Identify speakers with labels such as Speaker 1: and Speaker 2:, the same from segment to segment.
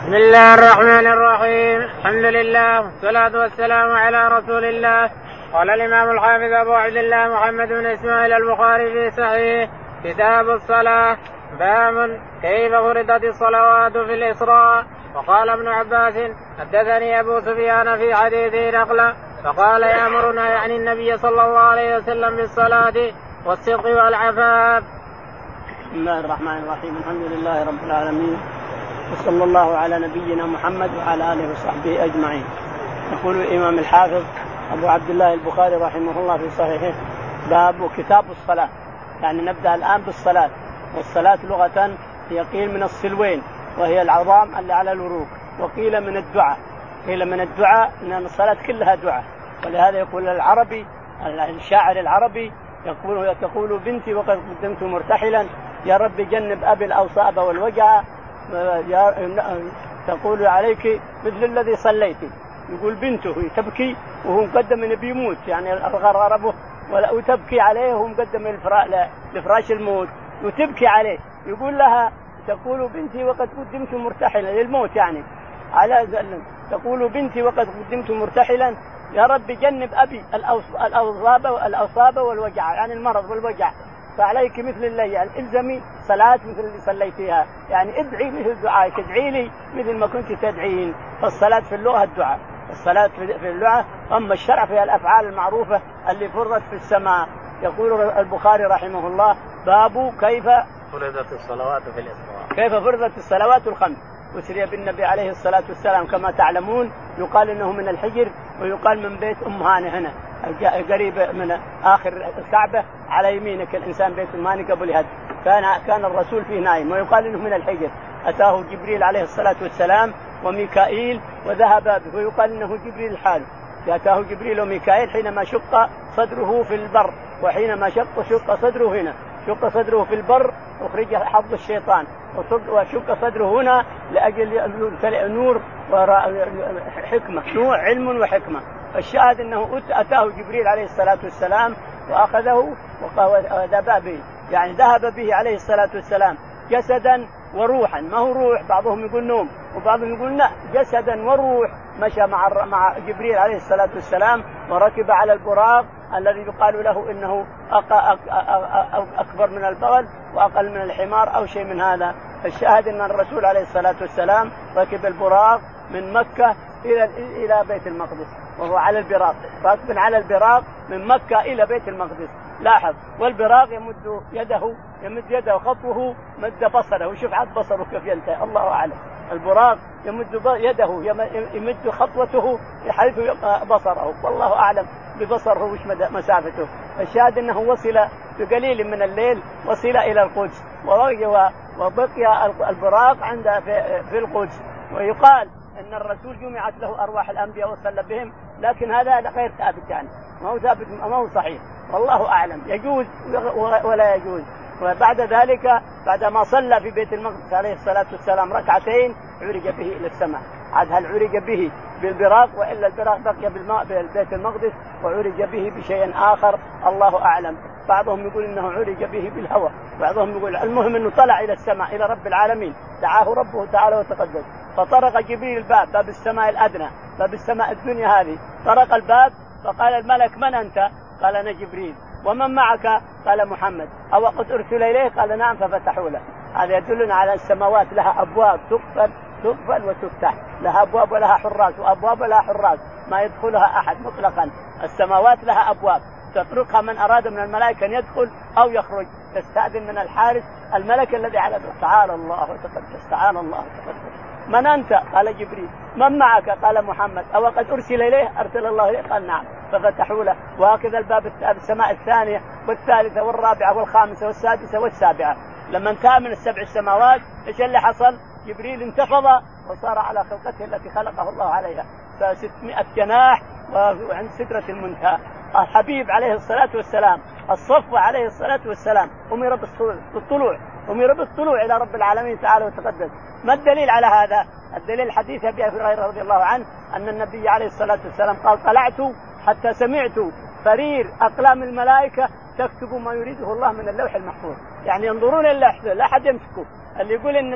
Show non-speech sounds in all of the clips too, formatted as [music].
Speaker 1: بسم الله الرحمن الرحيم. الحمد لله والصلاة والسلام على رسول الله. قال الإمام الحافظ أبو عبد الله محمد بن إسماعيل البخاري في صحيح كتاب الصلاة. باب كيف فرضت الصلوات في الإسراء. وقال ابن عباس حدثني أبو سفيان في حديثه نقلا فقال يأمرنا يعني النبي صلى الله عليه وسلم بالصلاة والصدق والعفاف.
Speaker 2: بسم الله الرحمن الرحيم. الحمد لله رب العالمين. وصلى الله على نبينا محمد وعلى آله وصحبه أجمعين. يقول الإمام الحافظ أبو عبد الله البخاري رحمه الله في صحيحه باب كتاب الصلاة. يعني نبدأ الآن بالصلاة. والصلاة لغة هي قيل من السلوين وهي العظام اللي على الوروق. وقيل من الدعاء. قيل من الدعاء ان الصلاة كلها دعاء. ولهذا يقول العربي الشاعر العربي يقول تقول بنتي وقد قدمت مرتحلا يا رب جنب أبي الأوصاب والوجع تقول عليك مثل الذي صليت. يقول بنته تبكي وهو مقدم إنه بيموت يعني غربه وتبكي عليه وهو مقدم لفراش الموت. وتبكي عليه. يقول لها تقول بنتي وقد قدمت مرتحلا للموت يعني. على تقول بنتي وقد قدمت مرتحلا. يا رب جنب أبي. الاوصاب الأوصاب والوجع يعني المرض والوجع. فعليك مثل اللي يعني الزمي صلاة مثل اللي صليتيها. يعني ادعي مثل دعائك. ادعي لي مثل ما كنت تدعين. فالصلاة في اللغة الدعاء. الصلاة في اللغة. أما الشرع فيها الأفعال المعروفة اللي فرضت في السماء. يقول البخاري رحمه الله باب كيف
Speaker 1: فرضت الصلوات في الإسراء.
Speaker 2: كيف فرضت الصلوات الخمس. أسري بالنبي عليه الصلاة والسلام كما تعلمون يقال إنه من الحجر ويقال من بيت أم هانة هنا. قريب من آخر الكعبة على يمينك الإنسان بيت هانة قبل هد كان كان الرسول فيه نايم ويقال إنه من الحجر. أتاه جبريل عليه الصلاة والسلام وميكائيل وذهب ويقال إنه جبريل حاله. أتاه جبريل وميكائيل حينما شق صدره في البر وحينما شق شق صدره هنا. شق صدره في البر أخرج حظ الشيطان. وشق صدره هنا لأجل نور حكمة. نوع علم وحكمة. الشاهد أنه أتاه جبريل عليه الصلاة والسلام وأخذه وذهب به يعني ذهب به عليه الصلاة والسلام جسدا وروحا. ما هو روح؟ بعضهم يقول نوم وبعضهم يقول لا. جسدا وروح مشى مع مع جبريل عليه الصلاة والسلام وركب على البراق الذي يقال له إنه أكبر من البغل وأقل من الحمار أو شيء من هذا. الشاهد أن الرسول عليه الصلاة والسلام ركب البراق من مكة إلى إلى بيت المقدس وهو على البراق. راكب على البراق من مكة إلى بيت المقدس. لاحظ والبراق يمد يده يمد يده خطوه مد بصره. وشوف عاد بصره كيف ينتهي. الله أعلم. البراق يمد يده يمد خطوته حيث بصره. والله أعلم ببصره وش مسافته. الشاهد إنه وصل بقليل من الليل وصل إلى القدس. وبقي البراق عند في القدس. ويقال إن الرسول جمعت له أرواح الأنبياء وصلى بهم لكن هذا غير ثابت يعني. ما هو ثابت ما هو صحيح. والله أعلم. يجوز ولا يجوز. وبعد ذلك بعدما صلى في بيت المقدس عليه الصلاة والسلام ركعتين عرج به إلى السماء. عاد هل عرج به بالبراق وإلا البراق بقي بالماء بيت المقدس وعرج به بشيء آخر؟ الله أعلم. بعضهم يقول إنه عرج به بالهوى بعضهم يقول المهم إنه طلع إلى السماء إلى رب العالمين. دعاه ربه تعالى وتقدس. فطرق جبريل الباب باب السماء الأدنى باب السماء الدنيا هذه. طرق الباب فقال الملك من أنت؟ قال أنا جبريل. ومن معك؟ قال محمد. أو قد أرسل اليه؟ قال نعم ففتحوا له. هذا يدلنا على السماوات لها أبواب تقفل تقفل وتفتح. لها أبواب ولها حراس وأبواب ولها حراس. ما يدخلها أحد مطلقا. السماوات لها أبواب. تطرقها من أراد من الملائكة أن يدخل أو يخرج. تستأذن من الحارس. الملك الذي على تعالى الله وتقدس تعالى الله وتقدس من أنت؟ قال جبريل من معك؟ قال محمد أو قد أرسل إليه؟ أرسل الله إليه؟ قال نعم ففتحوا له وهكذا الباب السماء الثانية والثالثة والرابعة والخامسة والسادسة والسابعة لما انتهى من السبع السماوات إيش اللي حصل؟ جبريل انتفض وصار على خلقته التي خلقه الله عليها ف600 جناح وعند سدرة المنتهى الحبيب عليه الصلاة والسلام الصفوة عليه الصلاة والسلام أمر بالطلوع أمر بالطلوع إلى رب العالمين تعالى وتقدس. ما الدليل على هذا؟ الدليل حديث أبي هريرة رضي الله عنه أن النبي عليه الصلاة والسلام قال طلعت حتى سمعت فرير أقلام الملائكة تكتب ما يريده الله من اللوح المحفوظ. يعني ينظرون إلى لا أحد يمسكه. اللي يقول إن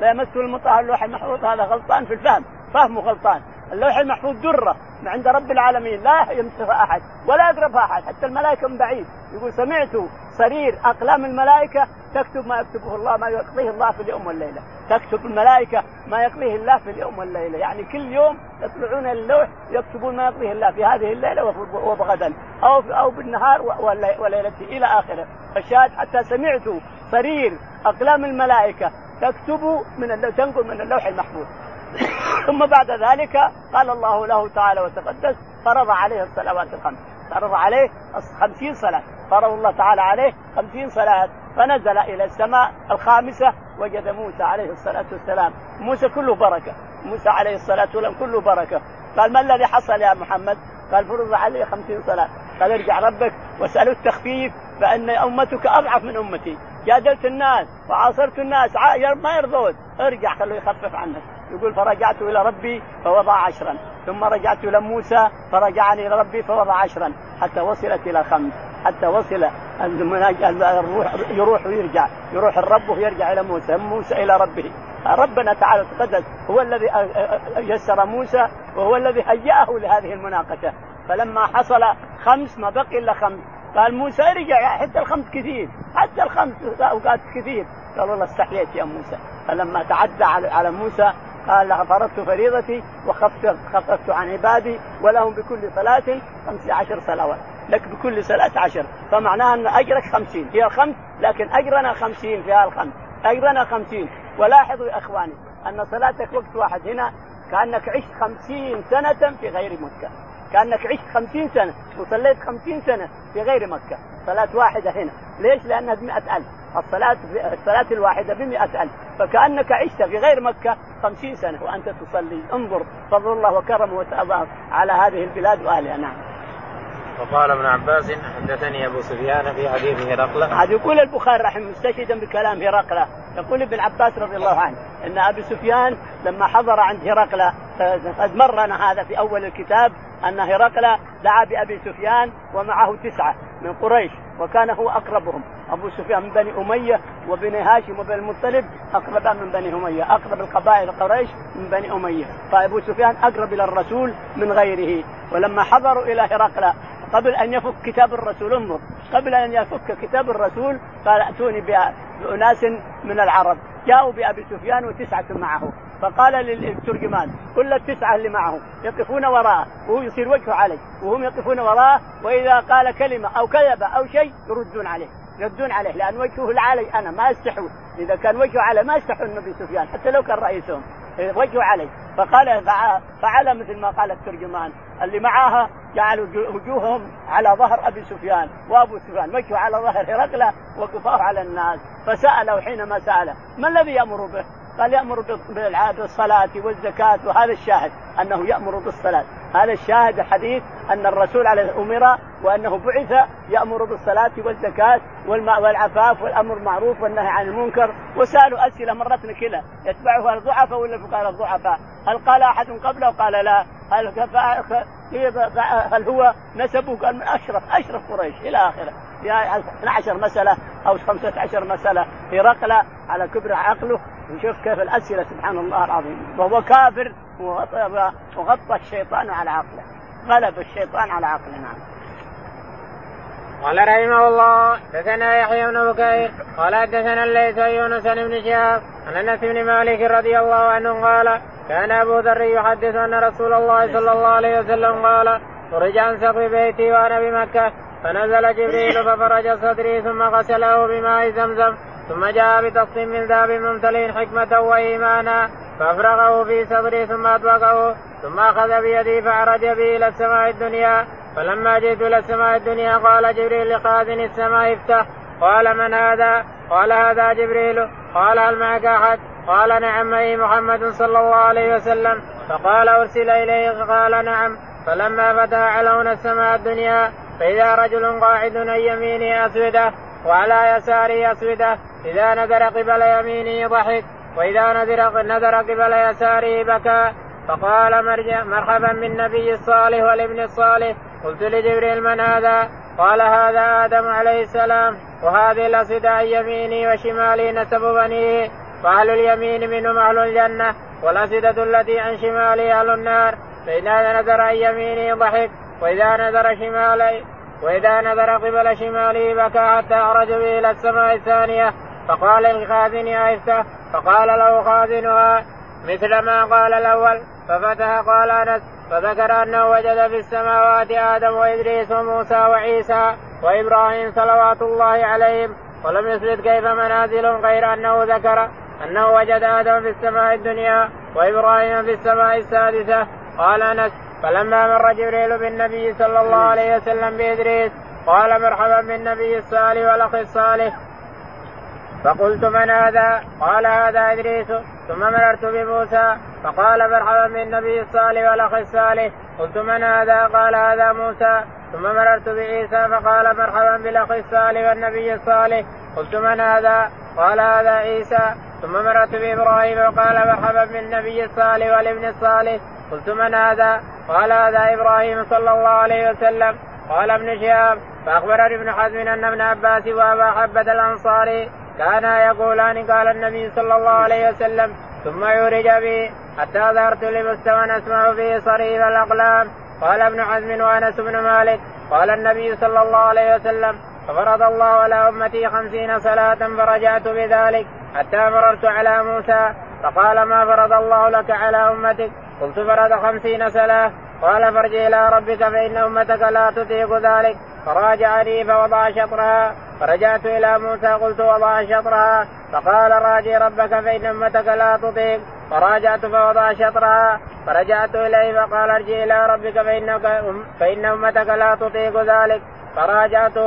Speaker 2: لا يمسه المطهر اللوح المحفوظ هذا غلطان في الفهم. فهمه غلطان. اللوح المحفوظ دره من عند رب العالمين لا يمسها أحد ولا يقربها أحد حتى الملائكة من بعيد. يقول سمعت صرير أقلام الملائكة تكتب ما يكتبه الله ما يقضيه الله في اليوم والليلة. تكتب الملائكة ما يقضيه الله في اليوم والليلة. يعني كل يوم يطلعون اللوح يكتبون ما يقضيه الله في هذه الليلة وغدا أو أو بالنهار وليلته إلى آخره. الشاهد حتى سمعت صرير أقلام الملائكة تكتب من تنقل من اللوح المحفوظ. [coughs] ثم بعد ذلك قال الله له تعالى وتقدس فرض عليه الصلوات الخمس. فرض عليه خمسين صلاة. فرض الله تعالى عليه خمسين صلاة. فنزل إلى السماء الخامسة وجد موسى عليه الصلاة والسلام. موسى كله بركة. موسى عليه الصلاة والسلام كله بركة. قال ما الذي حصل يا محمد؟ قال فرض عليه خمسين صلاة. قال ارجع ربك واسأله التخفيف فإن أمتك أضعف من أمتي. جادلت الناس وعاصرت الناس ما يرضون. ارجع خلوه يخفف عنك. يقول فرجعت إلى ربي فوضع عشرا. ثم رجعت إلى موسى فرجعني إلى ربي فوضع عشرا. حتى وصلت إلى خمس حتى وصل الروح يروح ويرجع. يروح الرب ويرجع إلى موسى. موسى إلى ربه. ربنا تعالى تقدس هو الذي يسر موسى وهو الذي هيأه لهذه المناقشة. فلما حصل خمس ما بقي إلا خمس. قال موسى رجع حتى الخمس كثير. حتى الخمس أوقات كثير. قال والله استحييت يا موسى. فلما تعدى على موسى قال فرضت فريضتي وخففت خففت عن عبادي ولهم بكل صلاة خمس عشر صلوات. لك بكل صلاة عشر. فمعناها أن أجرك خمسين. هي الخمس لكن أجرنا خمسين فيها الخمس. أجرنا خمسين. ولاحظوا يا إخواني أن صلاتك وقت واحد هنا كأنك عشت خمسين سنة في غير مكة. كأنك عشت خمسين سنة وصليت خمسين سنة في غير مكة. صلاة واحدة هنا. ليش؟ لأنها بمئة ألف. الصلاة الصلاة الواحدة بمئة ألف. فكأنك عشت في غير مكة خمسين سنة وأنت تصلي. انظر فضل الله وكرمه وتأباه على هذه البلاد وأهلها. نعم.
Speaker 1: وقال ابن عباس حدثني أبو سفيان في حديث هرقل
Speaker 2: هذا يقول البخاري رحمه مستشهدا بكلام هرقل يقول ابن عباس رضي الله عنه إن أبي سفيان لما حضر عند هرقل قد مرنا هذا في أول الكتاب أن هرقل دعا بأبي سفيان ومعه تسعة من قريش وكان هو أقربهم. أبو سفيان من بني أمية وبني هاشم وبني المطلب أقرب من بني أمية أقرب القبائل قريش من بني أمية. فأبو سفيان أقرب إلى الرسول من غيره. ولما حضروا إلى هرقل قبل أن يفك كتاب الرسول انظر قبل أن يفك كتاب الرسول قال اتوني بأناس من العرب. جاءوا بأبي سفيان وتسعة معه. فقال للترجمان كل التسعة اللي معه يقفون وراءه وهو يصير وجهه علي وهم يقفون وراءه وإذا قال كلمة أو كذب أو شيء يردون عليه يردون عليه لأن وجهه العلي أنا ما يستحون إذا كان وجهه علي ما يستحون النبي سفيان حتى لو كان رئيسهم. وجهه علي فقال فعل مثل ما قال الترجمان. اللي معاها جعلوا وجوههم على ظهر أبي سفيان وأبو سفيان وجهه على ظهر هرقلة وكفاه على الناس فساله حينما سأله ما الذي يأمر به؟ قال يأمر بالصلاه والزكاة وهذا الشاهد. أنه يأمر بالصلاة. هذا الشاهد الحديث أن الرسول عليه أمر وأنه بعث يأمر بالصلاة والزكاة والعفاف والأمر بالمعروف والنهي عن المنكر وسألوا أسئلة مرتنا كذا يتبعها الضعفاء ولا الفقراء الضعفاء؟ هل قال أحد قبله؟ قال لا. هل هل هو نسبه؟ قال من أشرف أشرف قريش إلى آخره. في 12 مسألة أو 15 مسألة في رقلة على كبر عقله. نشوف كيف الأسئلة سبحان الله العظيم. وهو كافر وغطى الشيطان على عقله. غلب الشيطان على عقله نعم.
Speaker 1: قال رحمه الله دثنا يحيى بن بكير قال حدثنا الليث يونس بن شهاب عن أنس بن مالك رضي الله عنه قال كان أبو ذر يحدث أن رسول الله صلى الله عليه وسلم قال خرج عن سقف بيتي وأنا بمكة فنزل جبريل [laughs] ففرج صدري ثم غسله بماء زمزم ثم جاء بطقس من ذهب ممتلئ حكمة وإيمانا فأفرغه في صدري ثم أطلقه ثم أخذ بيدي فعرج به إلى السماء الدنيا فلما جئت إلى السماء الدنيا قال جبريل لخازن السماء افتح. قال من هذا؟ قال هذا جبريل. قال هل معك أحد؟ قال نعم معي محمد صلى الله عليه وسلم. فقال أرسل إليه قال نعم. فلما فتح علون السماء الدنيا فإذا رجل قاعد عن يمينه أسودة وعلى يساره أسودة. إذا نذر قبل يمينه ضحك وإذا نذر نذر قبل يساره بكى. فقال مرحبا بالنبي الصالح والابن الصالح. قلت لجبريل من هذا؟ قال هذا آدم عليه السلام وهذه الاسد عن يميني وشمالي نسب بنيه فأهل اليمين منهم أهل الجنة والاسده التي عن شمالي أهل النار فإذا نذر عن يمينه ضحك وإذا نذر شمالي وإذا نذر قبل شماله بكى حتى أخرج به إلى السماء الثانية فقال لخازنها افتح فقال له خازنها مثل ما قال الأول ففتح قال أنس فذكر أنه وجد في السماوات آدم وإدريس وموسى وعيسى وإبراهيم صلوات الله عليهم ولم يثبت كيف منازلهم غير أنه ذكر أنه وجد آدم في السماء الدنيا وإبراهيم في السماء السادسة. قال أنس فلما مر جبريل بالنبي صلى الله عليه وسلم بإدريس قال مرحبا بالنبي الصالح والأخ الصالح. فقلت من هذا؟ قال هذا إدريس. ثم مررت بموسى. فقال مرحبا بالنبي الصالح والأخ الصالح. قلت من هذا؟ قال هذا موسى. ثم مررت بعيسى. فقال مرحبا بالاخ الصالح والنبي الصالح. قلت من هذا؟ قال هذا عيسى. ثم مررت بإبراهيم. وقال مرحبا بالنبي الصالح والابن الصالح. قلت من هذا؟ قال هذا إبراهيم صلى الله عليه وسلم. قال ابن شهاب. فأخبرني ابن حزم أن ابن عباس وأبا حبة الأنصاري كانا يقولان قال النبي صلى الله عليه وسلم ثم يورج بي حتى ظهرت لمستوى اسمع فيه صريف الأقلام. قال ابن حزم وأنس بن مالك قال النبي صلى الله عليه وسلم ففرض الله على أمتي خمسين صلاة فرجعت بذلك حتى مررت على موسى فقال ما فرض الله لك على أمتك؟ قلت فرض خمسين صلاة. قال فارجع إلى ربك فان امتك لا تطيق ذلك. فراجعني فوضع شطرها. فرجعت إلى موسى قلت وضع شطرها. فقال راجع ربك فان امتك لا تطيق. فراجعت فوضع شطرها. فرجعت إليه فقال ارجع إلى ربك فإنك فان امتك لا تطيق ذلك. فراجعت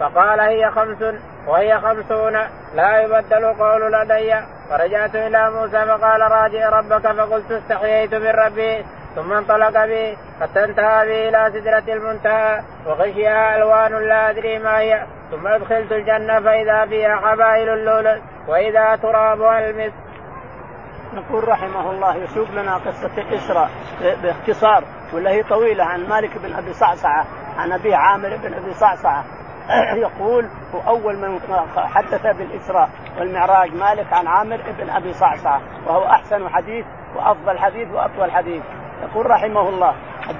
Speaker 1: فقال هي خمس وهي خمسون. لا يبدل قول لدي. فرجعت إلى موسى فقال راجع ربك فقلت استحييت من ربي. ثم انطلق بي حتى انتهى بي إلى سدرة المنتهى وغشيها ألوان لا أدري ما هي. ثم أدخلت الجنة فإذا فيها حبائل اللؤلؤ وإذا ترابها المسك.
Speaker 2: نقول رحمه الله يسوق لنا قصة الإسراء باختصار ولا هي طويلة عن مالك بن أبي صعصعة عن أبيه عامر بن أبي صعصعة. [clears throat] يقول هو أول من حدث بالإسراء والمعراج مالك عن عامر بن أبي صعصعة وهو أحسن حديث وأفضل حديث وأطول حديث. يقول رحمه الله.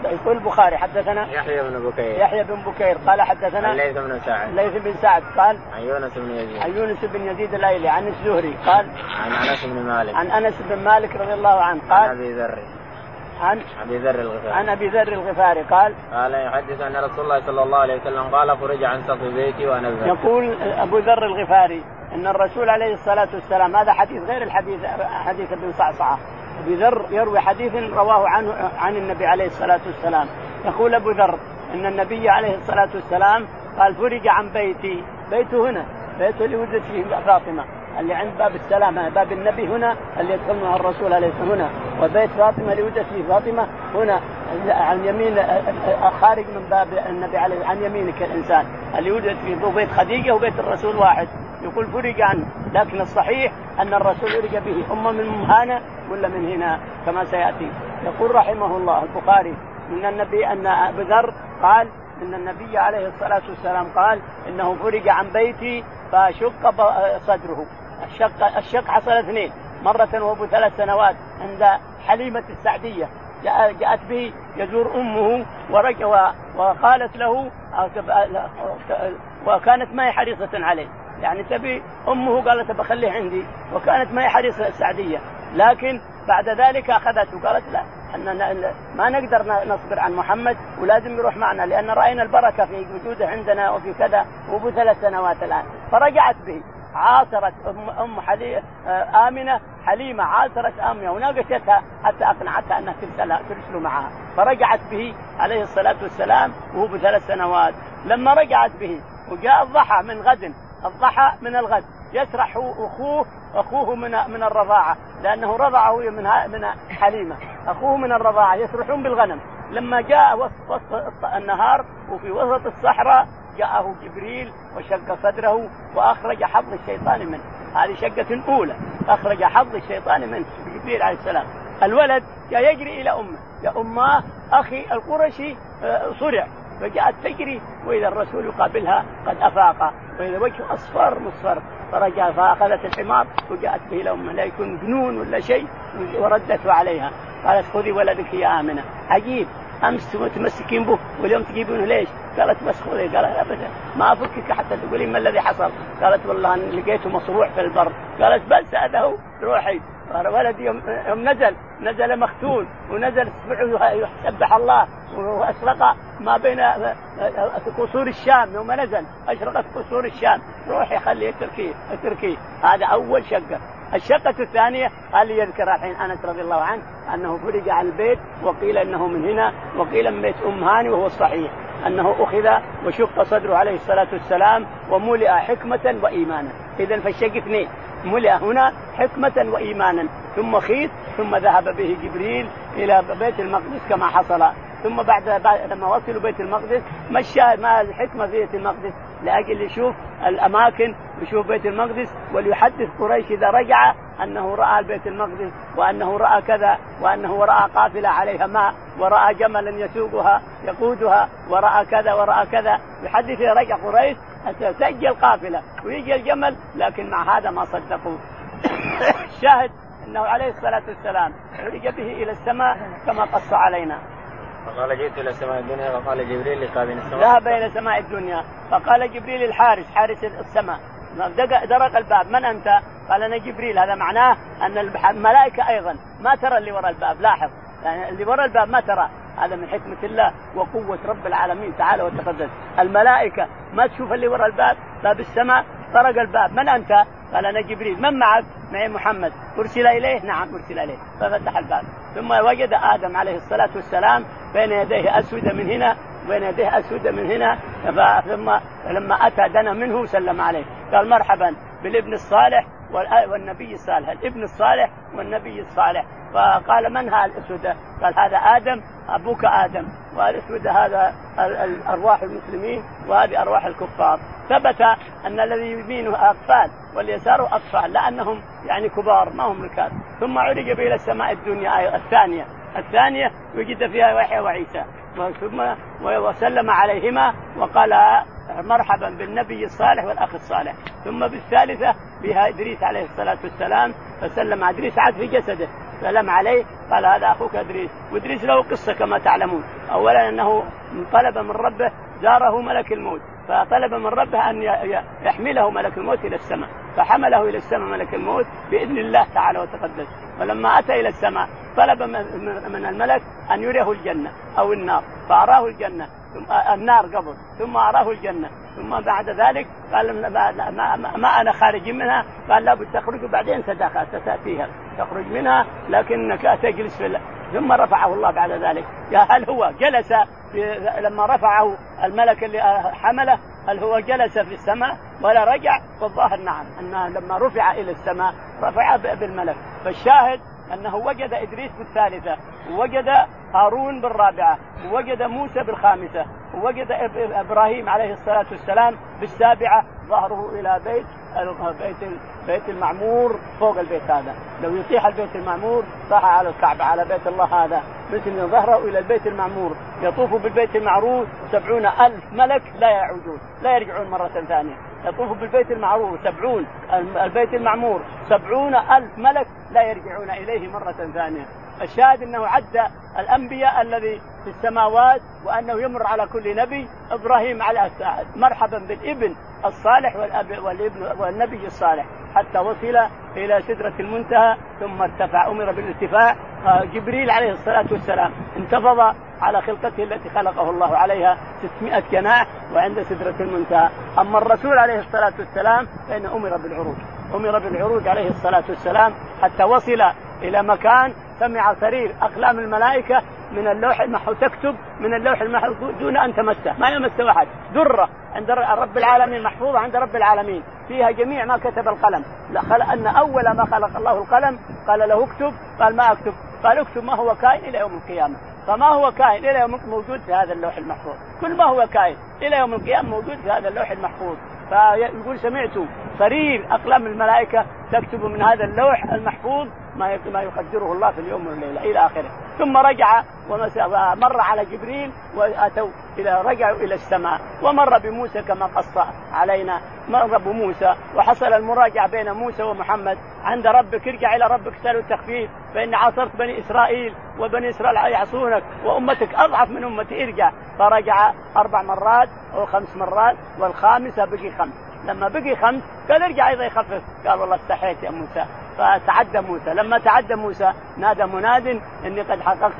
Speaker 2: يقول البخاري حدثنا
Speaker 1: يحيى بن بكير.
Speaker 2: يحيى بن بكير. قال حدثنا
Speaker 1: الليث بن سعد.
Speaker 2: الليث بن سعد. قال
Speaker 1: عن يونس بن يزيد.
Speaker 2: عن يونس بن يزيد الأيلي عن الزهري. قال
Speaker 1: عن أنس بن مالك.
Speaker 2: عن أنس بن مالك رضي الله عنه. قال
Speaker 1: عن أبي ذر.
Speaker 2: عن
Speaker 1: أبي ذر الغفاري.
Speaker 2: عن أبي ذر الغفاري. قال
Speaker 1: قال يحدث أن رسول الله صلى الله عليه وسلم قال فرج عن سقف بيتي وأنا بذر.
Speaker 2: يقول أبو ذر الغفاري أن الرسول عليه الصلاة والسلام هذا حديث غير الحديث حديث ابن صعصعة. أبي ذر يروي حديث رواه عنه عن النبي عليه الصلاة والسلام. يقول أبو ذر إن النبي عليه الصلاة والسلام قال فرج عن بيتي. بيته هنا. بيته اللي ولدت فيه فاطمة. اللي عند باب السلامة. باب النبي هنا اللي يدخل الرسول عليه الصلاة هنا. وبيت فاطمة اللي ولدت فيه فاطمة هنا. عن يمين خارج من باب النبي عليه عن يمينك الانسان اللي ولدت فيه بيت خديجة وبيت الرسول واحد. يقول فرج عنه لكن الصحيح أن الرسول فرج به اما من هنا ولا من هنا؟ كما سيأتي. يقول رحمه الله البخاري من النبي أن أبو ذر قال إن النبي عليه الصلاة والسلام قال إنه فرج عن بيتي فشق صدره. الشق الشق حصل اثنين. مرة وهو ثلاث سنوات عند حليمة جاءت به يزور أمه ورجع وقالت له وكانت ما هي حريصة عليه. يعني تبي أمه قالت بخليه عندي وكانت ما هي حريصة السعدية. لكن بعد ذلك اخذته وقالت لا أننا ما نقدر نصبر عن محمد ولازم يروح معنا لأن رأينا البركة في وجوده عندنا وفي كذا وابو ثلاث سنوات الآن. فرجعت به. عاصرت ام أم حلي آمنة حليمة عاصرت آمنة وناقشتها حتى أقنعتها أنها ترسل ترسل معها. فرجعت به عليه الصلاة والسلام وهو بثلاث سنوات. لما رجعت به وجاء الضحى من غد الضحى من الغد. يسرح أخوه أخوه من من الرضاعة لأنه رضعه من من حليمة. أخوه من الرضاعة يسرحون بالغنم. لما جاء وسط النهار وفي وسط الصحراء جاءه جبريل وشق صدره وأخرج حظ الشيطان منه. هذه شقة أولى أخرج حظ الشيطان منه. جبريل عليه السلام. الولد جاء يجري إلى أمه. يا أماه أخي القرشي صرع. فجاءت تجري وإذا الرسول يقابلها قد أفاق. وإذا وجهه أصفر مصفر. فرجع فأخذت الحمار وجاءت به لامه لا يكون جنون ولا شيء وردته عليها. قالت خذي ولدك يا آمنة. عجيب. أمس تمسكين به واليوم تجيبونه ليش؟ قالت بس خذي قال ابدا. ما أفكك حتى تقولين ما الذي حصل؟ قالت والله أن لقيته مصروع في البر. قالت بس هذا هو روحي ولدي يوم, نزل نزل مختون ونزل يسبح الله وأشرق ما بين قصور الشام يوم نزل أشرقت قصور الشام. روحي خليه اتركيه اتركيه هذا أول شقة. الشقة الثانية قال لي يذكر الحين أنس رضي الله عنه أنه فرج عن البيت وقيل أنه من هنا وقيل من بيت أم هاني وهو الصحيح أنه أخذ وشق صدره عليه الصلاة والسلام وملئ حكمة وإيمانا. إذا فالشق اثنين ملئ هنا حكمة وإيمانا ثم خيط ثم ذهب به جبريل إلى بيت المقدس كما حصل ثم بعد, بعد لما وصلوا بيت المقدس مشى ما الحكمة في بيت المقدس. لأجل يشوف الأماكن ويشوف بيت المقدس وليحدث قريش إذا رجع أنه رأى بيت المقدس وأنه رأى كذا وأنه رأى قافلة عليها ماء ورأى جملا يسوقها يقودها ورأى كذا ورأى كذا. يحدث إذا رجع قريش تأجل القافلة ويجي الجمل لكن مع هذا ما صدقوا. [coughs] الشاهد أنه عليه الصلاة والسلام عرج به إلى السماء كما قص علينا.
Speaker 1: فقال جئت إلى سماء الدنيا فقال جبريل لخازن السماء.
Speaker 2: ذهب إلى سماء الدنيا فقال جبريل الحارس حارس السماء. درق الباب. من أنت؟ قال أنا جبريل. هذا معناه أن الملائكة أيضا ما ترى اللي وراء الباب. لاحظ. يعني اللي وراء الباب ما ترى. هذا من حكمة الله وقوة رب العالمين تعالى وتقدس. الملائكة ما تشوف اللي وراء الباب. باب السماء. طرق الباب. من أنت؟ قال أنا جبريل. من معك؟ معي محمد. أرسل إليه؟ نعم أرسل إليه. ففتح الباب. ثم وجد آدم عليه الصلاة والسلام بين يديه أسود من هنا بين يديه أسود من هنا. ثم لما أتى دنا منه سلم عليه. قال مرحبا بالابن الصالح والنبي الصالح. الابن الصالح والنبي الصالح. فقال من هذا الأسود؟ قال هذا آدم أبوك آدم. والاسود هذا أرواح المسلمين وهذه أرواح الكفار. ثبت أن الذي يمينه اطفال واليسار أطفال لأنهم يعني كبار ما هم ركاب ثم عرج به إلى السماء الدنيا الثانية. الثانية وجد فيها يحيى وعيسى. ثم وسلم عليهما وقال مرحبا بالنبي الصالح والأخ الصالح. ثم بالثالثة بها إدريس عليه الصلاة والسلام فسلم إدريس عاد في جسده. سلم عليه قال هذا أخوك إدريس. وإدريس له قصة كما تعلمون. اولا أنه طلب من ربه زاره ملك الموت. فطلب من ربه أن يحمله ملك الموت إلى السماء فحمله إلى السماء ملك الموت بإذن الله تعالى وتقدس. ولما أتى إلى السماء طلب من الملك أن يريه الجنة أو النار فأراه الجنة ثم النار قبل ثم أراه الجنة ثم بعد ذلك قال ما, أنا خارج منها قال لابد تخرج وبعدين ستأتيها. تخرج منها لكنك تجلس في ثم رفعه الله بعد ذلك. يا هل هو جلس لما رفعه الملك اللي حمله هل هو جلس في السماء ولا رجع؟ والظاهر نعم انه لما رفع إلى السماء رفع بالملك. فالشاهد أنه وجد إدريس بالثالثة ووجد هارون بالرابعة ووجد موسى بالخامسة ووجد إبراهيم عليه الصلاة والسلام بالسابعة ظهره إلى بيت بيت بيت المعمور فوق البيت هذا. لو يطيح البيت المعمور طاح على الكعبة على بيت الله هذا. مثل ظهره إلى البيت المعمور. يطوف بالبيت المعروف سبعون ألف ملك لا يعودون لا يرجعون مرة ثانية. يطوف بالبيت المعروف سبعون البيت المعمور سبعون ألف ملك لا يرجعون إليه مرة ثانية. الشاهد أنه عد الأنبياء الذي في السماوات وأنه يمر على كل نبي إبراهيم على مرحبا بالابن الصالح والأب والابن والنبي الصالح. حتى وصل إلى سدرة المنتهى ثم ارتفع أمر بالارتفاع. جبريل عليه الصلاة والسلام انتفض على خلقته التي خلقه الله عليها 600 جناح وعند سدرة المنتهى. أما الرسول عليه الصلاة والسلام فإن أمر بالعروج. أمر بالعروج عليه الصلاة والسلام حتى وصل إلى مكان سمع صرير أقلام الملائكة من اللوح المحفوظ تكتب من اللوح المحفوظ دون أن تمسه. ما يمسه أحد. درة عند رب العالمين محفوظة عند رب العالمين. فيها جميع ما كتب القلم. أن أول ما خلق الله القلم قال له اكتب قال ما أكتب؟ قال اكتب ما هو كائن إلى يوم القيامة. فما هو كائن إلى يوم موجود في هذا اللوح المحفوظ، كل ما هو كائن إلى يوم القيامة موجود في هذا اللوح المحفوظ، فيقول سمعت صرير أقلام الملائكة تكتب من هذا اللوح المحفوظ ما ما يقدره الله في اليوم والليلة إلى آخره. ثم رجع ومر على جبريل وأتوا إلى رجعوا إلى السماء ومر بموسى كما قص علينا. مر بموسى وحصل المراجعة بين موسى ومحمد. عند ربك ارجع إلى ربك اساله التخفيف. فإن عاصرت بني إسرائيل وبني إسرائيل يعصونك وأمتك أضعف من أمتي ارجع. فرجع أربع مرات أو خمس مرات والخامسة بقي خمس. لما بقي خمس قال ارجع أيضا يخفف. قال والله استحيت يا موسى. فتعدى موسى. لما تعدى موسى نادى مناد إني قد حققت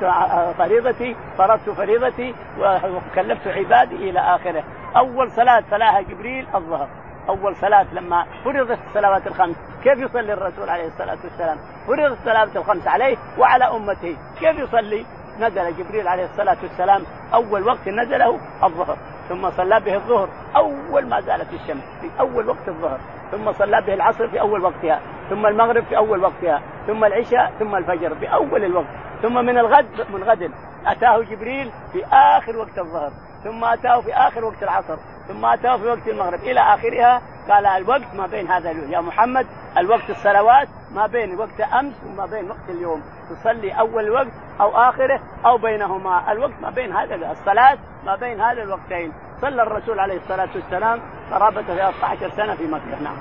Speaker 2: فريضتي فرضت فريضتي وكلفت عبادي إلى آخره. أول صلاة صلاها جبريل الظهر. أول صلاة لما فرضت الصلوات الخمس. كيف يصلي الرسول عليه الصلاة والسلام؟ فرضت الصلوات الخمس عليه وعلى أمته. كيف يصلي؟ نزل جبريل عليه الصلاة والسلام. أول وقت نزله الظهر. ثم صلى به الظهر أول ما زالت الشمس في أول وقت الظهر ثم صلى به العصر في أول وقتها ثم المغرب في أول وقتها ثم العشاء ثم الفجر في أول الوقت ثم من الغد من غد أتاه جبريل في آخر وقت الظهر ثم أتاه في آخر وقت العصر ثم أتاه في وقت المغرب إلى آخرها قال الوقت ما بين هذا يا محمد الوقت الصلوات ما بين وقت أمس وما بين وقت اليوم. تصلي أول وقت أو آخره أو بينهما. الوقت ما بين هذا الصلاة ما بين هذا الوقتين. صلى الرسول عليه الصلاة والسلام قرابه 13 سنة في مكة. نعم.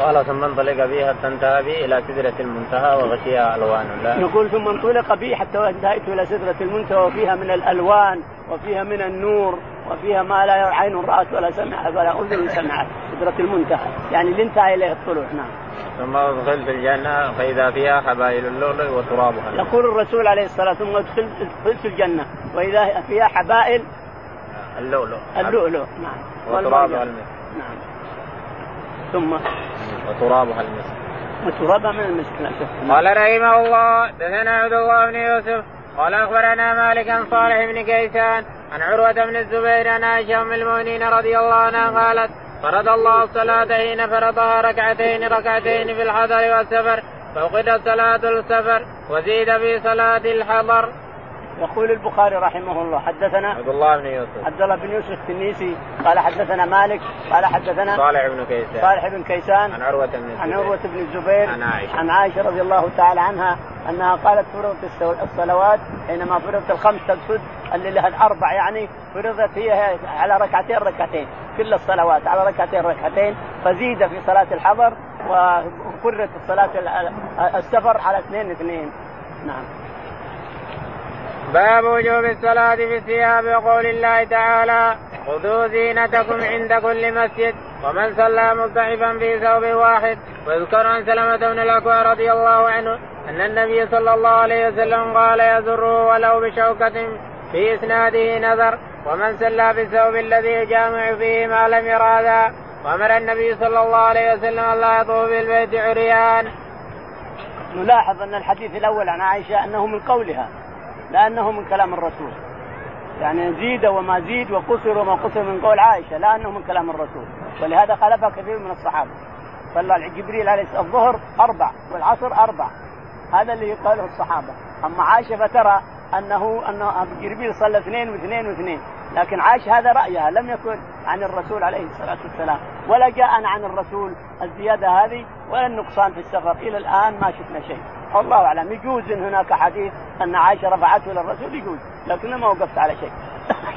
Speaker 1: قال ثم انطلق بي حتى انتهى بي إلى سدرة المنتهى وغشيها ألوان لا
Speaker 2: نقول ثم انطلق بي حتى انتهيت إلى سدرة المنتهى وفيها من الألوان وفيها من النور وفيها ما لا عين رات ولا سمعت ولا أذن سمعت سدرة المنتهى. يعني اللي انتهى إليه الطلوع. نعم.
Speaker 1: ثم أدخل في الجنة فإذا فيها حبائل اللؤلؤ وترابها.
Speaker 2: يقول الرسول عليه الصلاة والسلام ثم أدخل في الجنة. وإذا فيها حبائل
Speaker 1: اللؤلؤ.
Speaker 2: اللؤلؤ نعم.
Speaker 1: وترابها المسك.
Speaker 2: نعم. ثم؟
Speaker 1: وترابها المسك.
Speaker 2: وترابها من المسك
Speaker 1: لا قال رحمه الله دثنا عبد الله بن يوسف قال أخبرنا مالك عن صالح بن كيسان عن عروة بن الزبير عن عائشة أم المؤمنين رضي الله عنها قالت فرض الله الصلاة حين فرضها ركعتين ركعتين في الحضر والسفر فوقدت صلاة السفر وزيد في صلاة الحضر.
Speaker 2: يقول البخاري رحمه الله حدثنا
Speaker 1: عبد الله بن يوسف.
Speaker 2: عبد الله بن يوسف التنيسي قال حدثنا مالك قال حدثنا
Speaker 1: صالح بن كيسان.
Speaker 2: صالح بن كيسان
Speaker 1: عن عروة بن الزبير.
Speaker 2: عن عروة بن الزبير
Speaker 1: عن عائشة.
Speaker 2: عن عائشة رضي الله تعالى عنها أنها قالت فرضت الصلوات حينما فرضت الخمس تقصد اللي لها الأربع يعني فرضت هي على ركعتين ركعتين كل الصلوات على ركعتين ركعتين فزيد في صلاة الحضر وفرت الصلاة السفر على اثنين اثنين. نعم.
Speaker 1: باب وجوب الصلاة في الثياب وقول الله تعالى خذوا زينتكم عند كل مسجد ومن صلى مضطعفا في ثوب واحد ويذكر عن سلمة بن الأكوى رضي الله عنه أن النبي صلى الله عليه وسلم قال يزره ولو بشوكة في إسناده نظر ومن صلى في الثوب الذي يجامع فيه ما لم ير هذا وأمر النبي صلى الله عليه وسلم لا يطوف بالبيت عريان.
Speaker 2: نلاحظ أن الحديث الأول عن عائشة أنه من قولها لأنه من كلام الرسول. يعني زيد وما زيد وقصر وما قصر من قول عائشة لا انه من كلام الرسول. ولهذا خالفها كثير من الصحابة. صلى جبريل عليه الظهر أربع والعصر أربع. هذا اللي قاله الصحابة. أما عائشة فترى انه أنه جبريل صلى اثنين واثنين واثنين. لكن عائشة هذا رأيها لم يكن عن الرسول عليه الصلاة والسلام. ولا جاءنا عن الرسول الزيادة هذه ولا النقصان في السفر. إلى الآن ما شفنا شيء. الله أعلم. يجوز إن هناك حديث أن عائشة رفعته إلى الرسول يجوز لكن ما وقفت على شيء.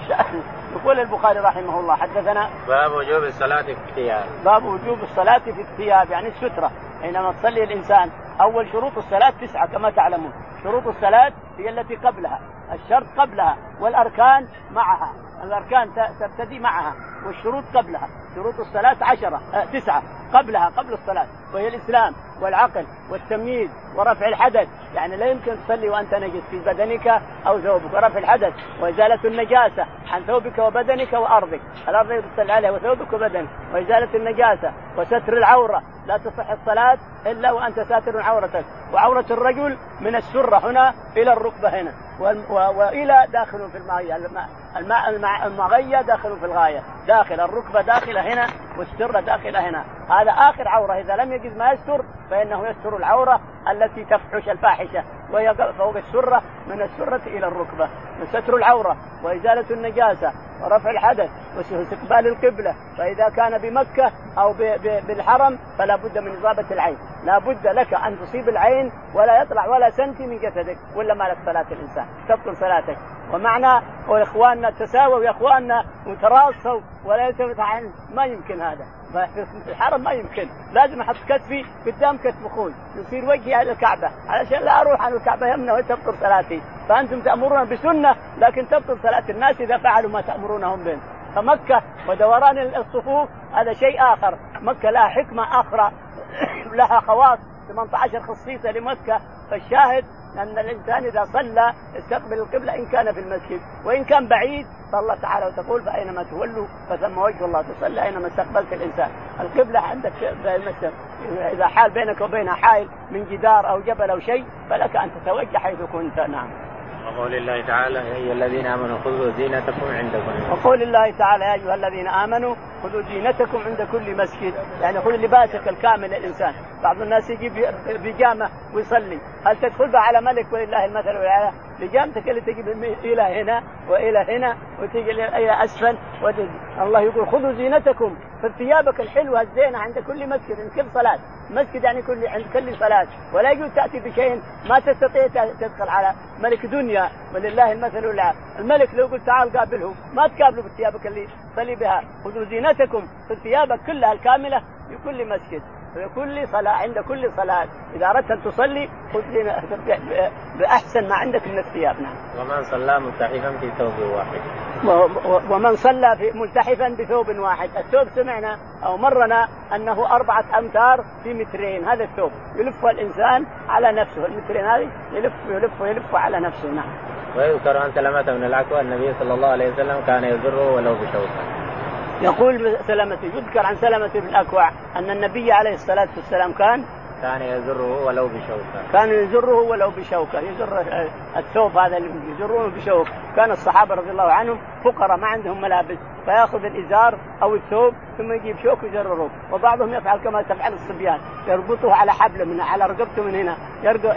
Speaker 2: [laughs] يقول البخاري رحمه الله حدثنا
Speaker 1: باب وجوب الصلاة في الثياب.
Speaker 2: باب وجوب الصلاة في الثياب يعني السترة. حينما تصلي الإنسان أول شروط الصلاة تسعة كما تعلمون. شروط الصلاة هي التي قبلها الشرط قبلها والأركان معها. الأركان تبتدي معها والشروط قبلها. شروط الصلاة عشرة آه تسعة قبلها قبل الصلاة وهي الإسلام. والعقل والتمييز ورفع الحدث. يعني لا يمكن تصلي وأنت نجس في بدنك أو ثوبك. ورفع الحدث. وإزالة النجاسة عن ثوبك وبدنك وأرضك. الأرض يصلي عليها وثوبك وبدنك. وإزالة النجاسة وستر العورة. لا تصح الصلاة إلا وأنت ساتر عورتك. وعورة الرجل من السرة هنا إلى الركبة هنا. وإلى داخل في الماء. الماء الماء المغيه داخل في الغاية. داخل الركبة داخله هنا والسرة داخله هنا. هذا آخر عورة إذا لم يجد ما يستر فإنه يستر العورة التي تفحش الفاحشة وهي فوق السرة من السرة إلى الركبة ستر العورة وإزالة النجاسة ورفع الحدث واستقبال القبلة. فإذا كان بمكة أو بالحرم فلا بد من إصابة العين. لا بد لك أن تصيب العين ولا يطلع ولا سنتي من جسدك ولا ما لك صلاة الإنسان. تبطل صلاتك. ومعنى واخواننا تساووا يا إخواننا وتراصوا ولا يلتفت عن ما يمكن هذا. [laughs] في الحرم ما يمكن. لازم أحط كتفي قدام كتف أخوي يصير وجهي على الكعبة. علشان لا أروح على الكعبة يمنى وتبطل صلاتي. فأنتم تأمرون بسنة لكن تبطل صلاة الناس إذا فعلوا ما تأمرونهم به. فمكة ودوران الصفوف هذا شيء آخر. مكة لها حكمة أخرى [coughs] لها خواص. 18 خصيصة لمكة. فالشاهد أن الإنسان إذا صلى استقبل القبلة إن كان في المسجد وإن كان بعيد فالله تعالى وتقول فأينما تولوا فثم وجه الله تصلي أينما استقبلت الإنسان. القبلة عندك في المسجد إذا حال بينك وبينها حائل من جدار أو جبل أو شيء فلك أن تتوجه حيث كنت نعم.
Speaker 1: وقول الله تعالى يا أيها الذين آمنوا خذوا زينتكم عند كل
Speaker 2: وقول الله تعالى يا أيها الذين آمنوا خذوا زينتكم عند كل مسجد. يعني خذ لباسك الكامل للإنسان. بعض الناس يجيب بيجامه ويصلي. هل تدخل على ملك ولله المثل والاعلى بيجامتك اللي تجي إلى هنا وإلى هنا وتجي إلى أسفل الله يقول خذوا زينتكم في ثيابك الحلوة الزينة عند كل مسجد عند كل صلاة. مسجد يعني كل عند كل صلاة. ولا يجوز تأتي بشيء ما تستطيع تدخل على ملك دنيا ولله المثل الأعلى. الملك لو قلت تعال قابله. ما تقابله بثيابك اللي صلي بها. خذوا زينتكم في ثيابك كلها الكاملة في كل مسجد. في كل صلاة عند كل صلاة إذا أردت أن تصلي خذ بأحسن ما عندك من الثياب نعم.
Speaker 1: ومن صلى ملتحفا في ثوب واحد.
Speaker 2: ومن صلى في ملتحفا بثوب واحد، الثوب سمعنا أو مرنا أنه أربعة أمتار في مترين، هذا الثوب يلفه الإنسان على نفسه، المترين هذه يلف يلف يلف على نفسه نعم.
Speaker 1: ويذكر عن سلمة بن الأكوى النبي صلى الله عليه وسلم كان يزره ولو بشوكة.
Speaker 2: يقول سلمة يذكر عن سلمة بن الأكوع أن النبي عليه الصلاة والسلام كان
Speaker 1: كان يزره ولو بشوكة.
Speaker 2: كان يزره ولو بشوكة. يزر الثوب هذا اللي يزره بشوك. كان الصحابة رضي الله عنهم فقراء ما عندهم ملابس فيأخذ الإزار أو الثوب ثم يجيب شوك ويزرره. وبعضهم يفعل كما تفعل الصبيان يربطه على حبل من على رقبته من هنا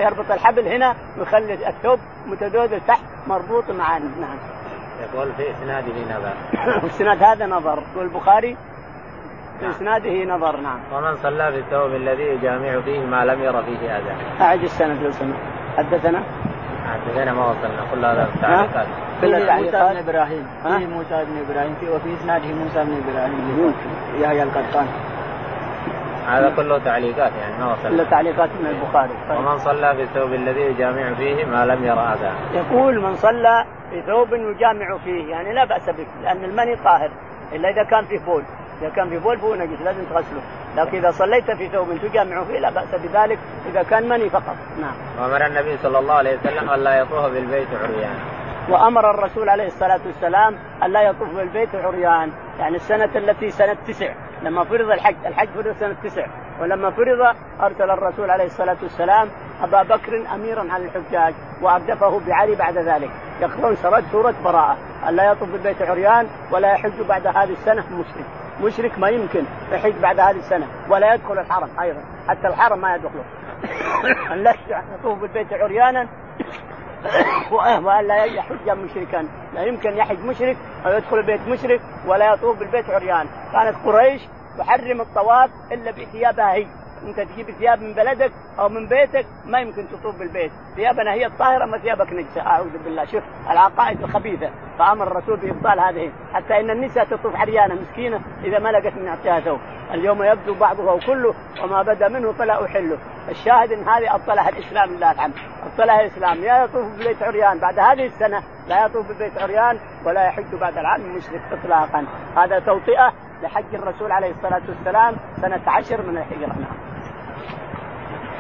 Speaker 2: يربط الحبل هنا ويخلي الثوب متدودل تحت مربوط مع نعم.
Speaker 1: يقول في إسناده نظر. [coughs]
Speaker 2: إسناد هذا نظر. والبخاري في إسناده نظر نعم.
Speaker 1: ومن صلى في الثوب الذي يجامع فيه ما لم ير فيه أذى.
Speaker 2: اعد السند لو سمحت حدثنا؟
Speaker 1: حدثنا ما وصلنا. كل هذا التعليقات
Speaker 3: كل موسى بن إبراهيم. فيه موسى بن إبراهيم فيه وفي إسناده موسى بن إبراهيم. يحيى القطان.
Speaker 1: هذا كله تعليقات يعني ما وصل
Speaker 2: كله تعليقات من البخاري.
Speaker 1: طيب. ومن صلى في الثوب الذي يجامع فيه ما لم ير أذى.
Speaker 2: يقول من صلى في ثوب يجامع فيه يعني لا بأس به لأن المني طاهر إلا إذا كان فيه بول إذا كان في بول فهو نجس لازم تغسله. لكن إذا صليت في ثوب تجامع فيه لا بأس بذلك إذا كان مني فقط. نعم.
Speaker 1: وأمر النبي صلى الله عليه وسلم الا يطوف بالبيت عريانا.
Speaker 2: وأمر الرسول عليه الصلاة والسلام الا يطوف بالبيت عريان يعني السنة التي سنه تسع لما فرض الحج الحج فرض سنة تسع. ولما فرض أرسل الرسول عليه الصلاة والسلام أبا بكر أميرا على الحجاج واردفه بعلي بعد ذلك. يقرون سرد سورة براءة. الا يطوف بالبيت عريان ولا يحج بعد هذه السنة مشرك مشرك ما يمكن يحج بعد هذه السنة ولا يدخل الحرم أيضا. حتى الحرم ما يدخله. [coughs] لا يطوف بالبيت عريانا والا يحج مشركا. لا يمكن يحج مشرك أو يدخل البيت مشرك ولا يطوف بالبيت عريان. كانت قريش تحرم الطواف إلا بثيابها هي. أنت تجيب ثياب من بلدك أو من بيتك ما يمكن تطوف بالبيت، ثيابنا هي الطاهرة ما ثيابك نجسة، أعوذ بالله، شوف العقائد الخبيثة، فأمر الرسول بإبطال هذه، حتى إن النساء تطوف عريانة مسكينة إذا ما لقت من اعطيها ثوب، اليوم يبدو بعضه أو كله وما بدا منه فلا أحله، الشاهد إن هذه أبطلها الإسلام لله الحمد، أبطلها الإسلام، يا يطوف بالبيت عريان. بعد هذه السنة لا يطوف بالبيت عريان ولا يحج بعد العام مشرك اطلاقا، هذا توطئة لحج الرسول عليه الصلاة والسلام سنة عشر من الهجرة. نعم.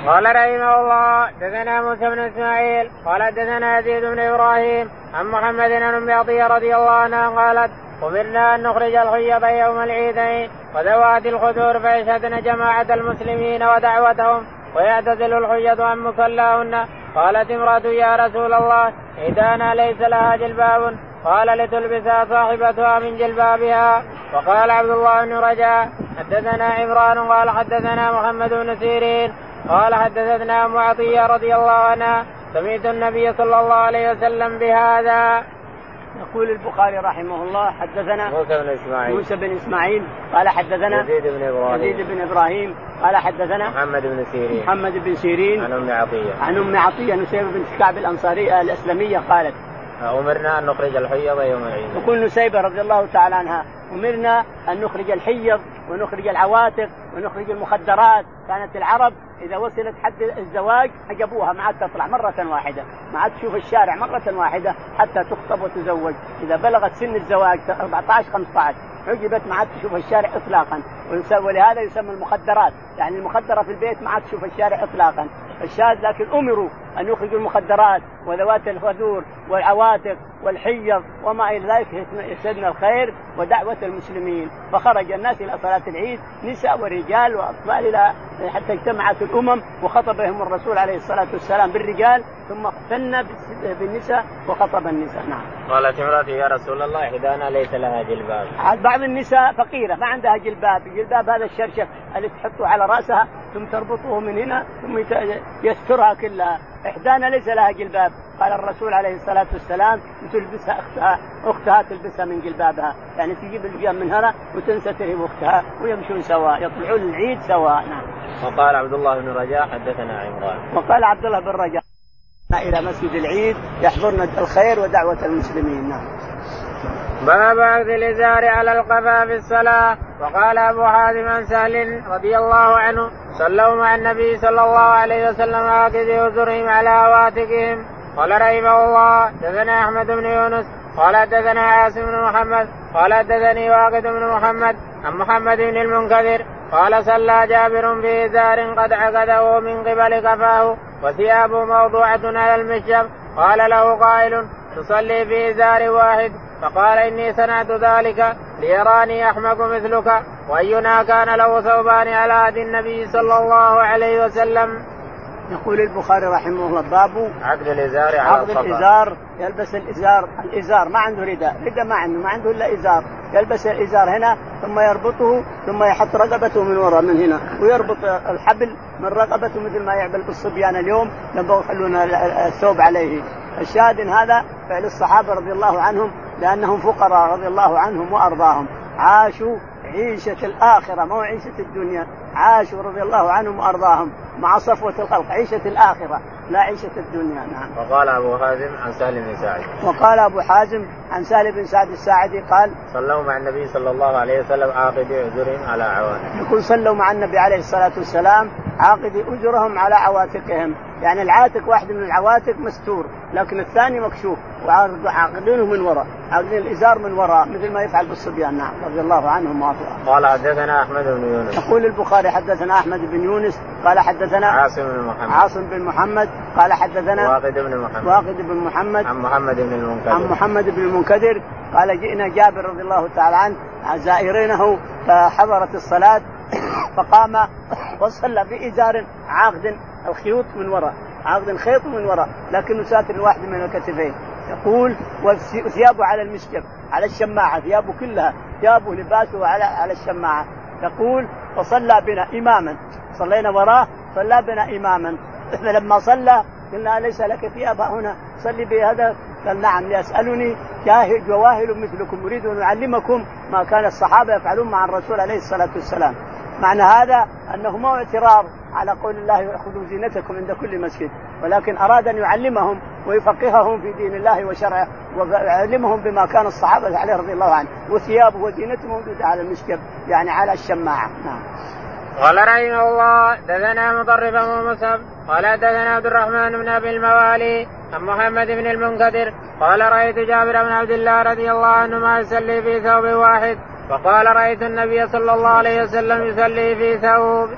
Speaker 1: قال رحمه الله دثنا موسى بن إسماعيل قال دثنا يزيد بن إبراهيم عن محمد بن رضي الله عنها قالت أمرنا أن نخرج الخيط يوم العيدين وذوات الخدور فيشهدن جماعة المسلمين ودعوتهم ويعتزل الحجة عن مصلاهن. قالت امرأة يا رسول الله عيدانا ليس لها جلباب. قال لتلبسها صاحبتها من جلبابها. وقال عبد الله بن رجاء حدثنا عمران. قال حدثنا محمد بن سيرين. قال حدثتنا ام عطيه رضي الله عنها سمعت النبي صلى الله عليه وسلم بهذا.
Speaker 2: يقول البخاري رحمه الله حدثنا
Speaker 1: موسى بن إسماعيل.
Speaker 2: موسى بن إسماعيل قال حدثنا
Speaker 1: يزيد بن إبراهيم.
Speaker 2: يزيد بن إبراهيم قال حدثنا
Speaker 1: محمد بن سيرين.
Speaker 2: محمد بن سيرين.
Speaker 1: عن أم عطية.
Speaker 2: عن أم عطية نسيبه بنت كعب الانصاريه الاسلميه قالت
Speaker 1: أمرنا أن نخرج الحيض يوم العيد.
Speaker 2: يقول نسيبه رضي الله تعالى عنها أمرنا أن نخرج الحيض ونخرج العواتق ونخرج المخدرات. كانت العرب إذا وصلت حد الزواج حجبوها ما عاد تطلع مرة واحدة. ما عاد تشوف الشارع مرة واحدة حتى تخطب وتزوج. إذا بلغت سن الزواج 14 15 حجبت ما عاد تشوف الشارع اطلاقا. ولهذا يسمى المخدرات. يعني المخدرة في البيت ما عاد تشوف الشارع اطلاقا. الشاذ لكن أمروا أن يخرجوا المخدرات وذوات الخدور والعواتق والحيض وما إلى ذلك يسدنا الخير ودعوة المسلمين فخرج الناس إلى صلاة العيد نساء ورجال وأطفال إلى حتى اجتمعت الأمم وخطبهم الرسول عليه الصلاة والسلام بالرجال ثم اختن بالنساء وخطب النساء نعم.
Speaker 1: قالت امرأتي يا رسول الله احدانا ليس لها جلباب.
Speaker 2: بعض النساء فقيرة ما عندها جلباب، جلباب هذا الشرشف اللي تحطه على رأسها ثم تربطه من هنا ثم يسترها كلها إحدانا ليس لها جلباب. قال الرسول عليه الصلاة والسلام تلبسها أختها أختها تلبسها من جلبابها. يعني تجيب الجلباب من هنا وتنسى ترهب أختها ويمشون سواء يطلعون العيد سواء نعم.
Speaker 1: وقال عبد الله بن رجاء حدثنا عمران.
Speaker 2: وقال عبد الله بن رجاء إلى مسجد العيد يحضرنا الخير ودعوة المسلمين. نعم.
Speaker 1: باب عقد الإزار على القفا في الصلاة. وقال أبو حازم عن سهل رضي الله عنه صلوا مع النبي صلى الله عليه وسلم عاقد ازرهم على هواتكهم قال رحمه الله دثنا أحمد بن يونس قال دثنا عاصم بن محمد قال دثني واقد بن محمد عن محمد بن المنكدر قال صلى جابر بإزار قد عقده من قبل كفاه وثيابه موضوعة على المشجب قال له قائل تصلي في إزار واحد. فقال إني صنعت ذلك ليراني أحمق مثلك وأينا كان له ثوبان على عهد النبي صلى الله عليه وسلم.
Speaker 2: يقول البخاري رحمه الله باب
Speaker 1: عقد الإزار على
Speaker 2: عقد الإزار يلبس الإزار. الإزار ما عنده رداء رداء ما عنده ما عنده إلا إزار. يلبس الإزار هنا ثم يربطه ثم يحط رقبته من وراء من هنا ويربط الحبل من رقبته مثل ما يعمل بالصبيان اليوم. لما يخلون الثوب عليه. الشاهد هذا فعل الصحابة رضي الله عنهم لأنهم فقراء رضي الله عنهم وأرضاهم. عاشوا عيشة الآخرة مو عيشة الدنيا. عاشوا رضي الله عنهم وأرضاهم. مع صفوة الخلق عيشة الآخرة لا عيشة الدنيا نعم.
Speaker 1: وقال أبو حازم عن سهل بن سعد.
Speaker 2: وقال أبو حازم عن سهل بن سعد الساعدي قال
Speaker 1: صلوا مع النبي صلى الله عليه وسلم عاقدي أجرهم على عواتق
Speaker 2: يقول صلوا مع النبي عليه الصلاة والسلام عاقدي أجرهم على عواتقهم. يعني العاتق واحد من العواتق مستور لكن الثاني مكشوف. وعاقدينه من وراء عاقدين الإزار من وراء مثل ما يفعل بالصبيان نعم رضي الله عنهم وأرضاهم.
Speaker 1: قال حدثنا أحمد بن يونس.
Speaker 2: يقول البخاري حدثنا أحمد بن يونس قال حدثنا
Speaker 1: عاصم بن محمد.
Speaker 2: عاصم بن محمد قال حدثنا
Speaker 1: واقد بن محمد.
Speaker 2: واقد بن محمد.
Speaker 1: عن محمد بن المنكدر.
Speaker 2: عن محمد بن المنكدر قال جئنا جابر رضي الله تعالى عنه زائرينه فحضرت الصلاة فقام وصلى بإزار عاقد الخيوط من وراء عاقد خيط من وراء لكنه ساتر واحد من الكتفين يقول وثيابه على المسجد على الشماعة ثيابه كلها ثيابه لباسه على على الشماعة يقول وصلى بنا إماما. صلينا وراه صلى بنا إماما. لما صلى قلنا ليس لك ثياب هنا؟ صلي بهذا. قال نعم يسألني جاهل جواهل مثلكم يريد أن يعلمكم ما كان الصحابة يفعلون مع الرسول عليه الصلاة والسلام. معنى هذا أنه ما اعتراض على قول الله خذوا زينتكم عند كل مسجد ولكن أراد أن يعلمهم ويفقههم في دين الله وشرعه ويعلمهم بما كان الصحابة عليه رضي الله عنه وثيابه وزينته موجودة على المسجد يعني على الشماعة. نعم.
Speaker 1: قال رحمه الله دثنا مطرف ومصعب قال دثنا عبد الرحمن بن أبي الموالي عن محمد بن المنكدر قال رأيت جابر بن عبد الله رضي الله عنهما يصلي في ثوب واحد فقال رأيت النبي صلى الله عليه وسلم يصلي في ثوب.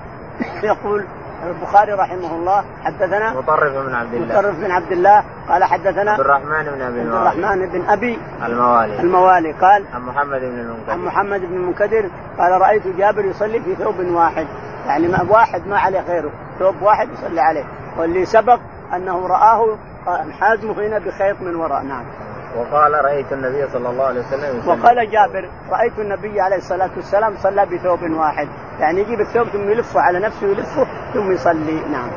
Speaker 2: يقول البخاري رحمه الله حدثنا
Speaker 1: مطرف بن عبد الله.
Speaker 2: مطرف بن عبد الله قال حدثنا
Speaker 1: عبد الرحمن بن أبي
Speaker 2: عبد الرحمن بن أبي
Speaker 1: الموالي.
Speaker 2: الموالي قال
Speaker 1: عن محمد بن المنكدر.
Speaker 2: عن محمد بن المنكدر قال رأيت جابر يصلي في ثوب واحد. يعني ما واحد ما عليه غيره ثوب واحد يصلي عليه. واللي سبق أنه رآه حازمه هنا بخيط من وراء. نعم.
Speaker 1: وقال رأيت النبي صلى الله عليه وسلم
Speaker 2: يصلي. وقال جابر رأيت النبي عليه الصلاة والسلام صلى بثوب واحد. يعني يجيب الثوب ثم يلفه على نفسه يلفه ثم يصلي. نعم.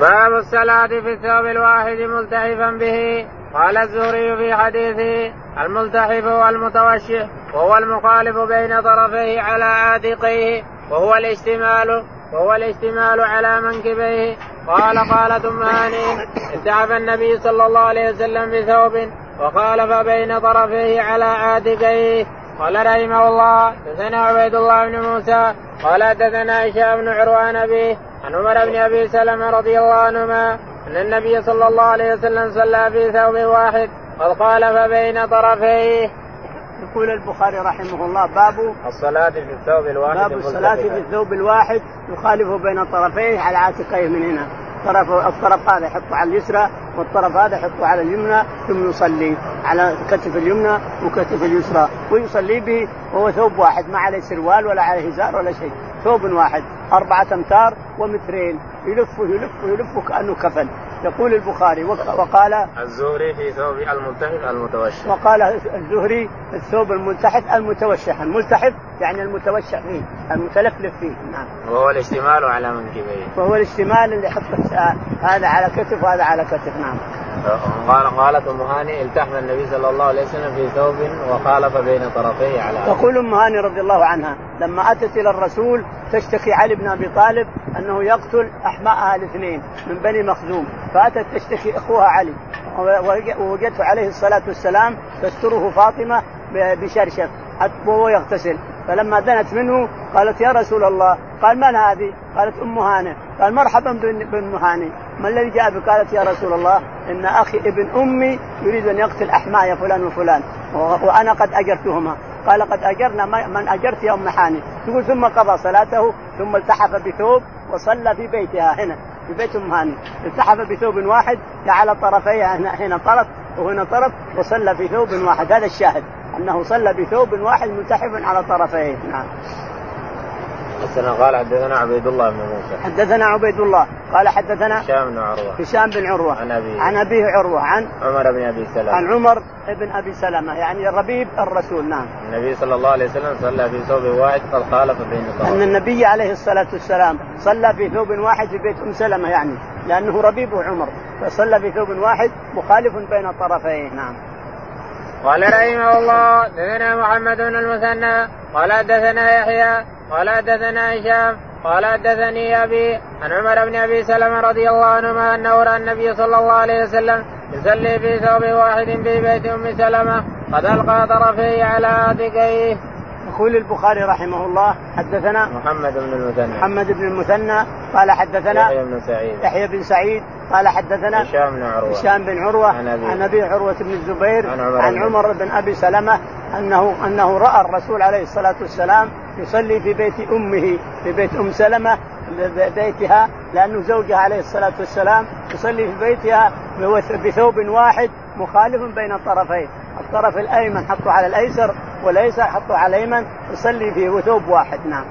Speaker 1: باب الصلاة في الثوب الواحد ملتحفا به. قال الزهري في حديثه الملتحف هو المتوشح وهو المخالف بين طرفيه على عاتقيه وهو الاشتمال وهو الاشتمال على منكبيه. قال قالت ام هانئ اتعب النبي صلى الله عليه وسلم بثوب وخالف بين طرفيه على عاتقيه قال رحمه الله حدثنا عبيد الله بن موسى قال حدثنا هشام بن عروان أبي عن عمر بن أبي سلمة رضي الله عنهما أن النبي صلى الله عليه وسلم صلى في ثوب واحد قد خالف بين طرفيه.
Speaker 2: يقول البخاري رحمه الله باب
Speaker 1: الصلاة في الثوب الواحد
Speaker 2: باب الصلاة في الثوب الواحد يخالف بين طرفيه على عاتقيه من هنا طرف الطرف هذا يحطه على اليسرى والطرف هذا يحطه على اليمنى ثم يصلي على كتف اليمنى وكتف اليسرى. ويصلي به وهو ثوب واحد ما عليه سروال ولا عليه هزار ولا شيء. ثوب واحد أربعة أمتار ومترين يلف يلف يلف كأنه كفن. يقول البخاري وقال
Speaker 1: الزهري في ثوب الملتحف المتوشح.
Speaker 2: وقال الزهري الثوب الملتحف المتوشح. الملتحف يعني المتوشح فيه المتلفلف فيه نعم.
Speaker 1: وهو الاشتمال على منكبيه.
Speaker 2: وهو الاشتمال اللي يحط هذا على كتف وهذا على كتف نعم.
Speaker 1: قال قالت أم هاني التحم النبي صلى الله عليه وسلم في ثوب وخالف بين طرفيه على
Speaker 2: تقول أم هاني رضي الله عنها لما أتت إلى الرسول تشتكي علي بن أبي طالب أنه يقتل احماءها الاثنين من بني مخزوم. فأتت تشتكي إخوها علي. ووجدته عليه الصلاة والسلام تستره فاطمة بشرشف وهو يغتسل. فلما دنت منه قالت يا رسول الله قال من هذه؟ قالت أم هانه قال مرحبا بام هانه ما الذي جاء بك؟ قالت يا رسول الله إن أخي ابن أمي يريد أن يقتل احماي فلان وفلان وأنا قد أجرتهما. قال قد أجرنا من أجرت يا ام حاني تقول ثم قضى صلاته ثم التحف بثوب وصلى في بيتها هنا في بيت أم هاني. التحف بثوب واحد جعل طرفيها هنا, هنا طرف وهنا طرف وصلى في ثوب واحد. هذا الشاهد أنه صلى بثوب واحد ملتحف على طرفيه. نعم.
Speaker 1: حدثنا قال حدثنا عبيد الله بن موسى.
Speaker 2: حدثنا عبيد الله قال حدثنا
Speaker 1: هشام بن عروة.
Speaker 2: هشام بن عروة.
Speaker 1: عن أبيه.
Speaker 2: عن أبيه عروة عن
Speaker 1: عمر بن أبي سلمة.
Speaker 2: عن عمر بن أبي سلمة يعني ربيب الرسول نعم.
Speaker 1: النبي صلى الله عليه وسلم صلى في ثوب واحد قد خالف بين
Speaker 2: أن النبي عليه الصلاة والسلام صلى في ثوب واحد في بيت أم سلمة يعني لأنه ربيبه عمر فصلى في ثوب واحد مخالف بين طرفيه نعم.
Speaker 1: قال رحمه الله دثنا محمد بن المثنى قال حدثنا يحيى قال حدثنا هشام قال حدثني أبي عن عمر بن أبي سلمة رضي الله عنهما أنه رأى النبي صلى الله عليه وسلم يصلي في ثوب واحد في بيت أم سلمة قد ألقى طرفيه على عاتقيه.
Speaker 2: يقول البخاري رحمه الله حدثنا
Speaker 1: محمد بن المثنى.
Speaker 2: محمد بن المثنى قال حدثنا
Speaker 1: يحيى بن سعيد.
Speaker 2: يحيى بن سعيد قال حدثنا
Speaker 1: هشام بن عروة.
Speaker 2: هشام بن عروة عن ابي عن أبي عروة بن الزبير عن عمر, عن عمر بن أبي سلمة انه أنه رأى الرسول عليه الصلاة والسلام يصلي في بيت أمه في بيت أم سلمة بيتها لأنه زوجها عليه الصلاة والسلام يصلي في بيتها بثوب واحد مخالف بين الطرفين. الطرف الأيمن حطه على الأيسر والأيسر حطه على الأيمن يصلي فيه ثوب واحد نعم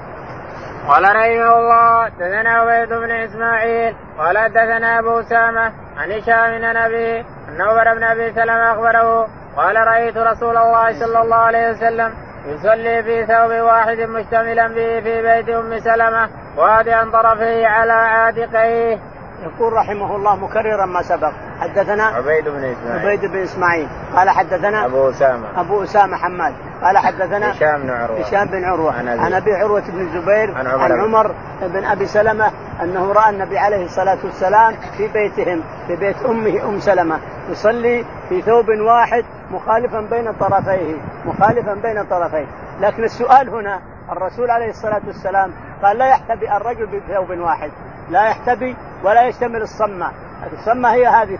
Speaker 1: قال رحمه الله دثنا عبيد بن إسماعيل قال دثنا أبو اسامه عن هشام عن أبي أن عمر بن أبي سلمة أخبره قال رأيت رسول الله صلى الله عليه وسلم يصلي في ثوب واحد مشتملا به في بيت أم سلمة وادعا طرفيه على عاتقيه.
Speaker 2: يقول رحمه الله مكررا ما سبق. حدثنا
Speaker 1: عبيد بن إسماعيل.
Speaker 2: عبيد بن إسماعيل. قال حدثنا
Speaker 1: أبو أسامة.
Speaker 2: أبو أسامة حماد. قال حدثنا
Speaker 1: هشام بن عروة.
Speaker 2: هشام بن عروة. عن ابي, عن أبي عروة بن الزبير
Speaker 1: عن عمر,
Speaker 2: عن عمر بن أبي سلمة أنه رأى النبي عليه الصلاة والسلام في بيتهم في بيت أمه أم سلمة. يصلي في ثوب واحد مخالفا بين طرفيه مخالفا بين طرفيه. لكن السؤال هنا الرسول عليه الصلاة والسلام قال لا يحتبي الرجل بثوب واحد. لا يحتبي ولا يشتمل الصمة. الصمة هي هذه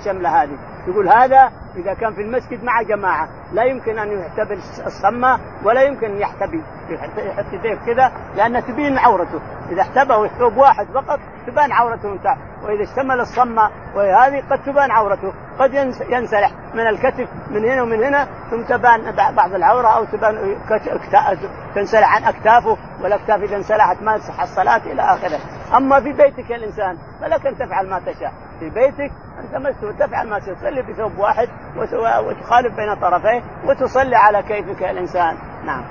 Speaker 2: الشملة هذه. يقول هذا إذا كان في المسجد مع جماعة لا يمكن أن يحتبي الصمة ولا يمكن أن يحتبي يحط يديه كذا لأن تبين عورته. إذا احتبى ثوب واحد فقط تبان عورته تحت وإذا اشتمل الصمة وهذه قد تبان عورته. قد ينسلح من الكتف من هنا ومن هنا ثم تبان بعض العورة أو تبان تنسلح عن أكتافه والأكتاف إذا انسلحت ما تصح الصلاة إلى آخره. أما في بيتك الإنسان فلك أن تفعل ما تشاء. في بيتك أنت مسؤول تفعل ما تصلي بثوب واحد وتخالف بين طرفيه وتصلي على كيفك يا الإنسان. نعم.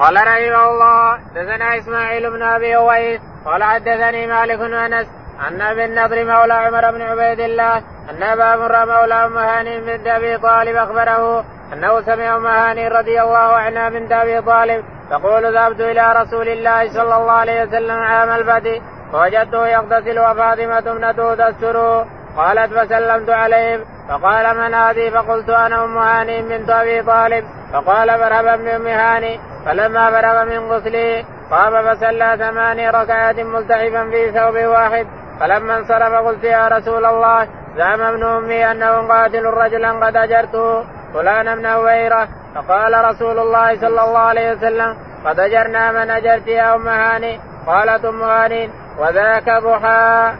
Speaker 1: قال رحمه الله دثنا إسماعيل بن أبي أويس قال حدثني مالك بن أنس عن أبي النضر مولى عمر بن عبيد الله أن أبا مره مولى أم هاني بنت أبي طالب أخبره أنه سمع أم هاني رضي الله عنها بنت أبي طالب تقول ذهبت إلى رسول الله صلى الله عليه وسلم عام الفتح فوجدته يغتسل وفاطمة ابنته تستره قالت فسلمت عليه فقال من هذه؟ فقلت أنا أم هاني بنت أبي طالب. فقال مرحبا بام هاني. فلما فرغ من غسله قام فصلى ثماني ركعات ملتحفا في ثوب واحد. فلما انصرف قلت يا رسول الله زعم ابن أمي أنه قاتل رجلا قد أجرته فلان بن هويرة. فقال رسول الله صلى الله عليه وسلم قد أجرنا من أجرت يا أم هاني؟ قالت أم هاني وذاك ضحى.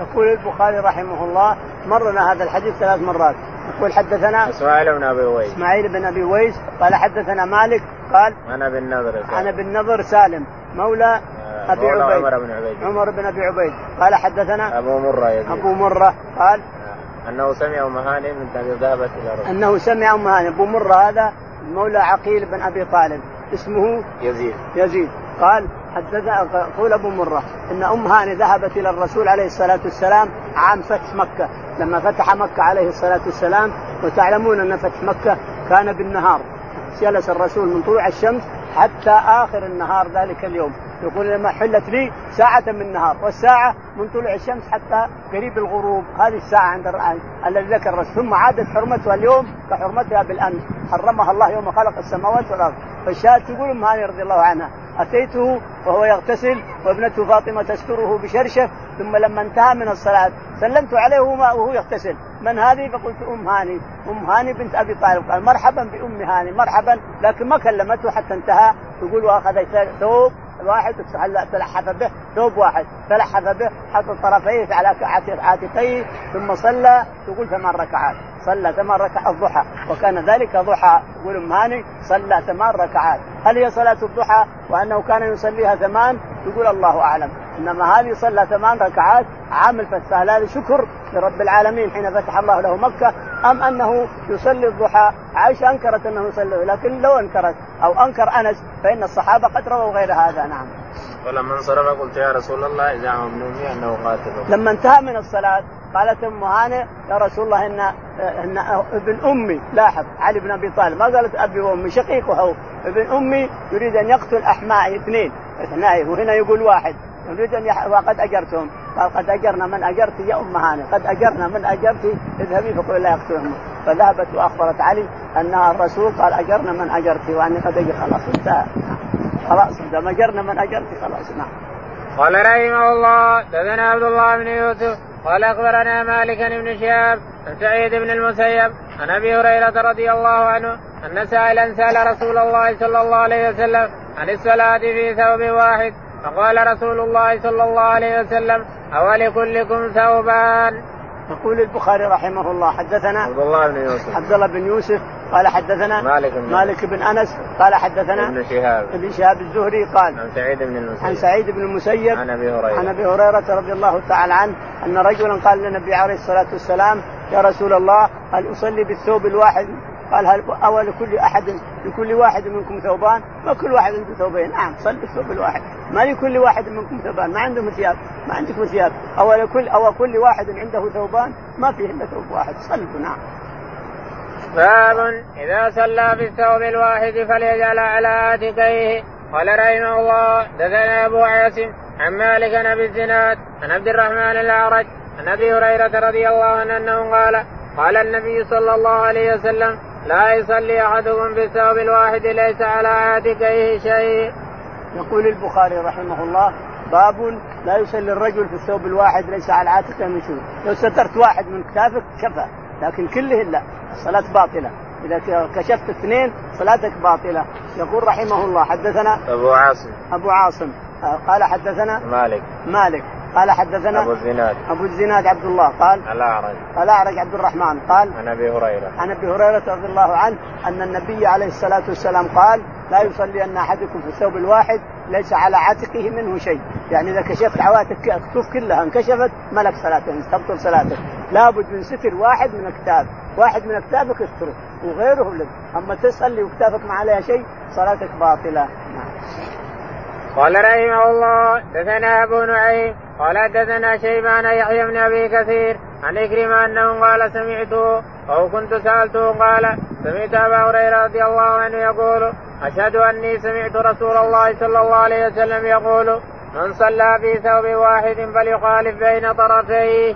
Speaker 2: يقول البخاري رحمه الله مرنا هذا الحديث ثلاث مرات. يقول حدثنا
Speaker 1: إسماعيل بن أبي ويس.
Speaker 2: إسماعيل بن أبي ويس قال حدثنا مالك قال
Speaker 1: أنا بالنظر
Speaker 2: أنا بالنظر سالم مولى
Speaker 1: آه،
Speaker 2: أبي عبيد.
Speaker 1: عمر بن عبيد.
Speaker 2: عمر بن أبي عبيد. قال حدثنا
Speaker 1: أبو مرة يزيد.
Speaker 2: أبو مرة قال
Speaker 1: آه، أنه سمع أم هاني من ذهبت إلى رسول
Speaker 2: أنه سمع أم هاني. أبو مرة هذا مولى عقيل بن أبي طالب اسمه
Speaker 1: يزيد.
Speaker 2: يزيد. قال حدث قول أبو مرة إن أم هاني ذهبت إلى الرسول عليه الصلاة والسلام عام فتح مكة. لما فتح مكة عليه الصلاة والسلام وتعلمون أن فتح مكة كان بالنهار. جلس الرسول من طلوع الشمس حتى آخر النهار ذلك اليوم. يقول لما حلت لي ساعة من النهار والساعة من طلوع الشمس حتى قريب الغروب هذه الساعة عند الذي ذكر الرسول. ثم عادت حرمتها اليوم كحرمتها بالأمس. حرمها الله يوم خلق السماوات والأرض. فالشاهد تقول أم هاني رضي الله عنها أتيته وهو يغتسل وابنته فاطمة تستره بشرشف ثم لما انتهى من الصلاة سلمت عليه وهو يغتسل. من هذه؟ فقلت أم هاني. أم هاني بنت أبي طالب. قال مرحبا بأم هاني مرحبا. لكن ما كلمته حتى انتهى. يقول وأخذ ثوب واحد تلحف به ثوب واحد تلحف به حط طرفيه على عاتقيه ثم صلى تقول ثمان ركعات. صلى ثمان ركعات الضحى وكان ذلك ضحى. يقول هاني صلى ثمان ركعات. هل هي صلاة الضحى؟ وأنه كان يصليها ثمان؟ يقول الله أعلم. إنما هذه صلى ثمان ركعات عام الفتح هذا شكر لرب العالمين حين فتح الله له مكة أم أنه يصلي الضحى؟ عائشة أنكرت أنه يصلي لكن لو أنكرت أو أنكر أنس فإن الصحابة قد رووا غير هذا. نعم.
Speaker 1: ولما انصرف قلت يا رسول الله زعم ابن أنه قاتل.
Speaker 2: لما انتهى من الصلاة قالت ام هانئ يا رسول الله ان إن ابن أمي لاحظ علي بن أبي طالب ما قالت أبي وأمي شقيقه ابن أمي يريد أن يقتل احمائي اثنين اثنين وهنا يقول واحد يريد أن يح... وقد أجرتهم. قال قد أجرنا من أجرت يا ام هاني قد أجرنا من أجرت اذهبي فقل لا يقتلهم فذهبت وأخبرت علي انها الرسول قال أجرنا من أجرت وأني قد اجر خلاص انتهى. خلاص إذا أجرنا من أجرت خلاص نعم.
Speaker 1: قال رحمه الله دثنا عبد الله بن يوسف قال أخبرنا مالك بن شهاب عن سعيد بن المسيب عن أبي هريرة رضي الله عنه أن سائلا سأل رسول الله صلى الله عليه وسلم عن الصلاة في ثوب واحد. فقال رسول الله صلى الله عليه وسلم أولكلكم ثوبان.
Speaker 2: يقول البخاري رحمه الله حدثنا
Speaker 1: عبد الله بن يوسف.
Speaker 2: عبد الله بن يوسف قال حدثنا
Speaker 1: مالك بن
Speaker 2: مالك بن أنس قال حدثنا
Speaker 1: ابن شهاب.
Speaker 2: ابن شهاب الزهري قال
Speaker 1: عن سعيد بن المسيب.
Speaker 2: عن سعيد بن المسيب
Speaker 1: عن أبي هريرة.
Speaker 2: عن أبي هريرة رضي الله تعالى عنه أن رجلا قال للنبي عليه الصلاة والسلام يا رسول الله هل أصلي بالثوب الواحد؟ قال هل أو لكل أحد لكل واحد منكم ثوبان؟ ما كل واحد عنده ثوبين، نعم صل بالثوب الواحد، ما لكل واحد منكم ثوبان، ما عندهم ثياب، ما عندكم ثياب، أو لكل أو كل واحد عنده ثوبان، ما فيه إلا ثوب واحد، صلوا نعم.
Speaker 1: باب إذا صلى بالثوب الواحد فليجعل على عاتقيه. قال رحمه الله دثنا أبو عاصم عن مالك عن أبي الزناد عن عبد الرحمن الأعرج عن أبي هريرة رضي الله عنه أنه قال قال النبي صلى الله عليه وسلم لا يصلي أحدكم بالثوب الواحد ليس على عاتقيه شيء.
Speaker 2: يقول البخاري رحمه الله باب لا يصلي الرجل في الثوب الواحد ليس على عاتقه من شيء، لو سترت واحد من كتافك كفى، لكن كلهن لا، الصلاة باطلة، إذا كشفت اثنين صلاتك باطلة، يقول رحمه الله حدثنا
Speaker 1: أبو عاصم.
Speaker 2: أبو عاصم. قال حدثنا
Speaker 1: مالك.
Speaker 2: مالك. قال حدثنا
Speaker 1: أبو الزناد.
Speaker 2: أبو الزناد عبد الله. قال
Speaker 1: الأعرج.
Speaker 2: الأعرج عبد الرحمن. قال
Speaker 1: عن أبي هريرة.
Speaker 2: عن أبي هريرة رضي الله عنه أن النبي عليه الصلاة والسلام قال لا يصلي أن أحدكم في الثوب الواحد ليس على عاتقه منه شيء، يعني إذا كشفت عواتق الكتوف كلها انكشفت ملك صلاتك تبطل صلاتك، لابد من ستر واحد من الكتاب، واحد من اكتافك استره وغيره لك، أما تصلي وكتافك ما عليها شيء صلاتك باطلة. نعم.
Speaker 1: قال رحمه الله دثنا أبو نعيم قال حدثنا شيبان يحيى بن أبي كثير عن إكرمة أنه قال سمعته أو كنت سألته قال سمعت أبا هريرة رضي الله عنه يقول أشهد أني سمعت رسول الله صلى الله عليه وسلم يقول من صلى في ثوب واحد فليخالف بين طرفيه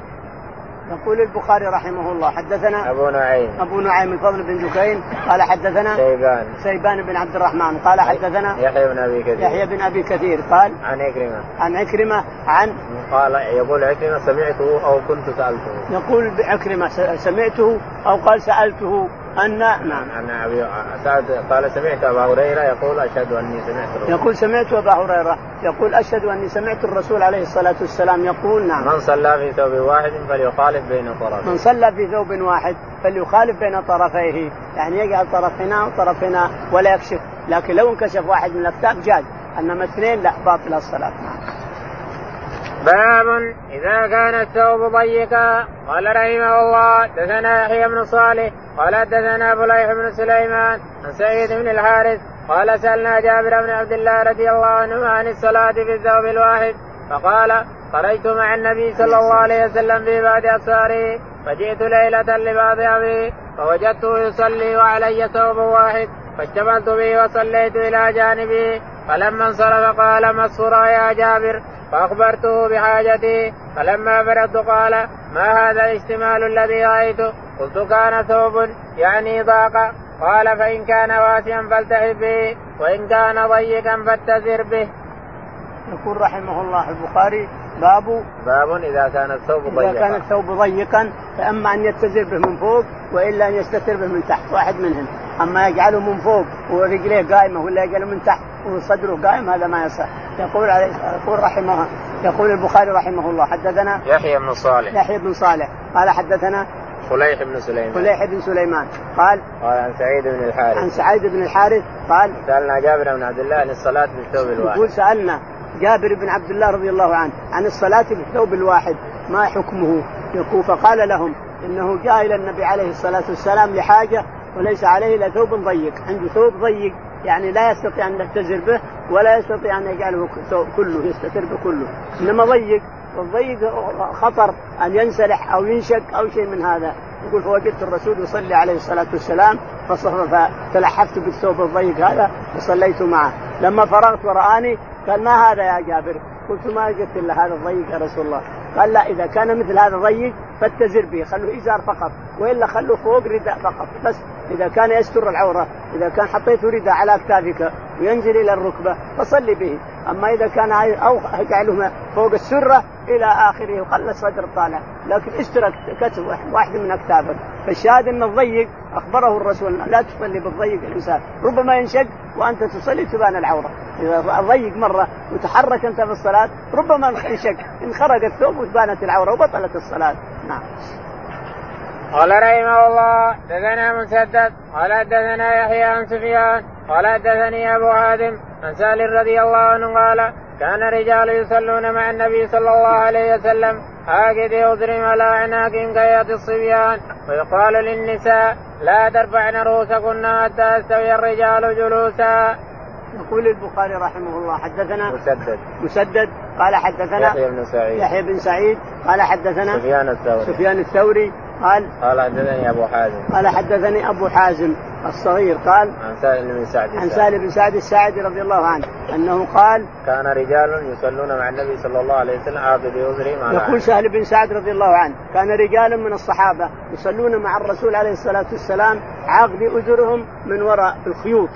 Speaker 2: يقول البخاري رحمه الله حدثنا
Speaker 1: أبو نعيم.
Speaker 2: أبو نعيم الفضل بن دكين قال حدثنا
Speaker 1: شيبان.
Speaker 2: شيبان بن عبد الرحمن قال حدثنا
Speaker 1: يحيى بن أبي كثير.
Speaker 2: يحيى بن أبي كثير قال
Speaker 1: عن عكرمة.
Speaker 2: عن عكرمة عن
Speaker 1: قال يقول عكرمة سمعته أو كنت سألته.
Speaker 2: يقول بعكرمة سمعته أو قال سألته. أن نعم.
Speaker 1: عن أبي قال سمعت أبا هريرة يقول أشهد أني سمعت الرسول.
Speaker 2: يقول سمعت أبا هريرة يقول أشهد أني سمعت الرسول عليه الصلاة والسلام يقول نعم.
Speaker 1: من صلى في ثوب واحد فليخالف بين طرفيه.
Speaker 2: من صلى في ثوب واحد فليخالف بين طرفيه. يعني يجعل طرف هنا وطرف هنا ولا يكشف. لكن لو انكشف واحد من الأكتاف جاز أنما اثنين لا باطل الصلاة. نعم.
Speaker 1: باب إذا كان الثوب ضيقا. قال رحمه الله دثنا يحيى بن صالح قال دثنا فليح بن سليمان عن سعيد بن الحارث قال سألنا جابر بن عبد الله رضي الله عنه عن الصلاة في الثوب الواحد فقال خرجت مع النبي صلى الله عليه وسلم في بعض أسفاره فجئت ليلة لبعض أبي فوجدته يصلي وعلي ثوب واحد. فاشتملت به وصليت إلى جانبه فلما انصرف قال مسرا يا جابر؟ فأخبرته بحاجتي فلما فرغت قال ما هذا الاشتمال الذي رأيته؟ قلت كان ثوب يعني ضاق. قال فإن كان واسعا فالتحف به وإن كان ضيقا فاتزر به.
Speaker 2: يقول رحمه الله البخاري باب
Speaker 1: باب إذا كان الثوب ضيقا
Speaker 2: إذا كان الثوب ضيقا فإما أن يتزر به من فوق وإلا أن يستتر به من تحت واحد منهم. أما يجعله من فوق ورجليه قائمة ولا يجعله من تحت وصدره قائم هذا ما يصح. يقول عليه يقول رحمه يقول البخاري رحمه الله حدثنا
Speaker 1: يحيى بن صالح.
Speaker 2: يحيى بن صالح. قال حدثنا
Speaker 1: فليح بن سليمان.
Speaker 2: فليح بن سليمان. قال
Speaker 1: قال عن سعيد بن الحارث.
Speaker 2: عن سعيد بن الحارث قال
Speaker 1: سألنا جابر بن عبد الله عن الصلاة في الثوب الواحد.
Speaker 2: يقول سألنا جابر بن عبد الله رضي الله عنه عن الصلاة في الثوب الواحد ما حكمه؟ فقال لهم إنه جاء إلى النبي عليه الصلاة والسلام لحاجة وليس عليه إلا ثوب ضيق. عنده ثوب ضيق يعني لا يستطيع أن يعتذر به ولا يستطيع أن يجعله كله يستتر به كله. إنما ضيق والضيق خطر أن ينسلح أو ينشق أو شيء من هذا. يقول فوجدت الرسول يصلي عليه الصلاة والسلام فتلحفت بالثوب الضيق هذا وصليت معه. لما فرغت ورآني قال ما هذا يا جابر؟ قلت ما وجدت إلا هذا الضيق يا رسول الله. قال لا إذا كان مثل هذا ضيق فاتزر به خلوه إزار فقط وإلا خلوه فوق رداء فقط بس إذا كان يستر العورة إذا كان حطيته رداء على أكتافك وينزل إلى الركبة فصلي به. أما إذا كان أو اجعله فوق السرة إلى آخره وخلى الصدر طالع لكن اشترك كتف واحد من اكتافك فالشاهد أن الضيق أخبره الرسول لا تصلي بالضيق الإنسان. ربما ينشق وأنت تصلي تبان العورة. إذا ضيق مرة وتحرك انت في الصلاة ربما انشق. إن خرج الثوب وبانت العورة وبطلت الصلاة. نعم.
Speaker 1: قال رحمه الله دثنا مسدد قال دثنا يحيى عن سفيان قال دثني أبو هادم عن سالم رضي الله عنه قال كان رجال يصلون مع النبي صلى الله عليه وسلم. هكذا يضرم على اعناقهم كيات الصبيان. ويقال للنساء لا ترفعن رؤوسكن حتى يستوي الرجال جلوسا.
Speaker 2: يقول البخاري رحمه الله حدثنا
Speaker 1: مسدد.
Speaker 2: مسدد. قال حدثنا
Speaker 1: يحيى بن سعيد.
Speaker 2: يحيى بن سعيد. قال حدثنا
Speaker 1: سفيان الثوري.
Speaker 2: سفيان الثوري. قال
Speaker 1: قال حدثني أبو حازم.
Speaker 2: قال حدثني أبو حازم الصغير قال
Speaker 1: عن سالم بن سعد
Speaker 2: عن سالم بن سعد الساعدي رضي الله عنه أنه قال
Speaker 1: كان رجال يصلون مع النبي صلى الله عليه وسلم يزرهم على
Speaker 2: يقول سهل بن سعد رضي الله عنه كان رجال من الصحابة يصلون مع الرسول عليه الصلاة والسلام عاقد اجرهم من وراء الخيوط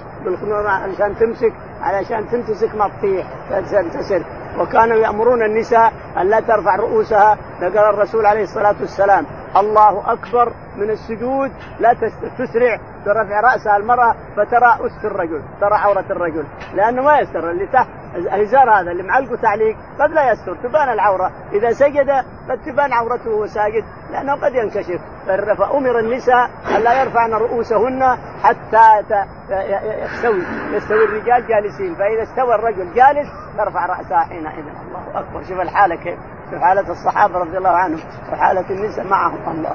Speaker 2: علشان تمسك علشان تمتسك ما تطيح تنتسر وكانوا يأمرون النساء أن لا ترفع رؤوسها فقال الرسول عليه الصلاة والسلام الله أكبر من السجود لا تسرع برفع رأسها المرأة فترى أس الرجل ترى عورة الرجل لأنه ما يستر اللي تحت الإزار هذا اللي معلقه تعليق قد لا يستر تبان العورة. إذا سجد قد تبان عورته وهو ساجد لأنه قد ينكشف. فامر النساء أن لا يرفعن رؤوسهن حتى يستوي يستوي الرجال جالسين. فإذا استوى الرجل جالس ترفع راسها حينئذ. الله أكبر. شوف الحالة كيف. شوف حالة الصحابة رضي الله عنهم وحالة النساء معهم. الله.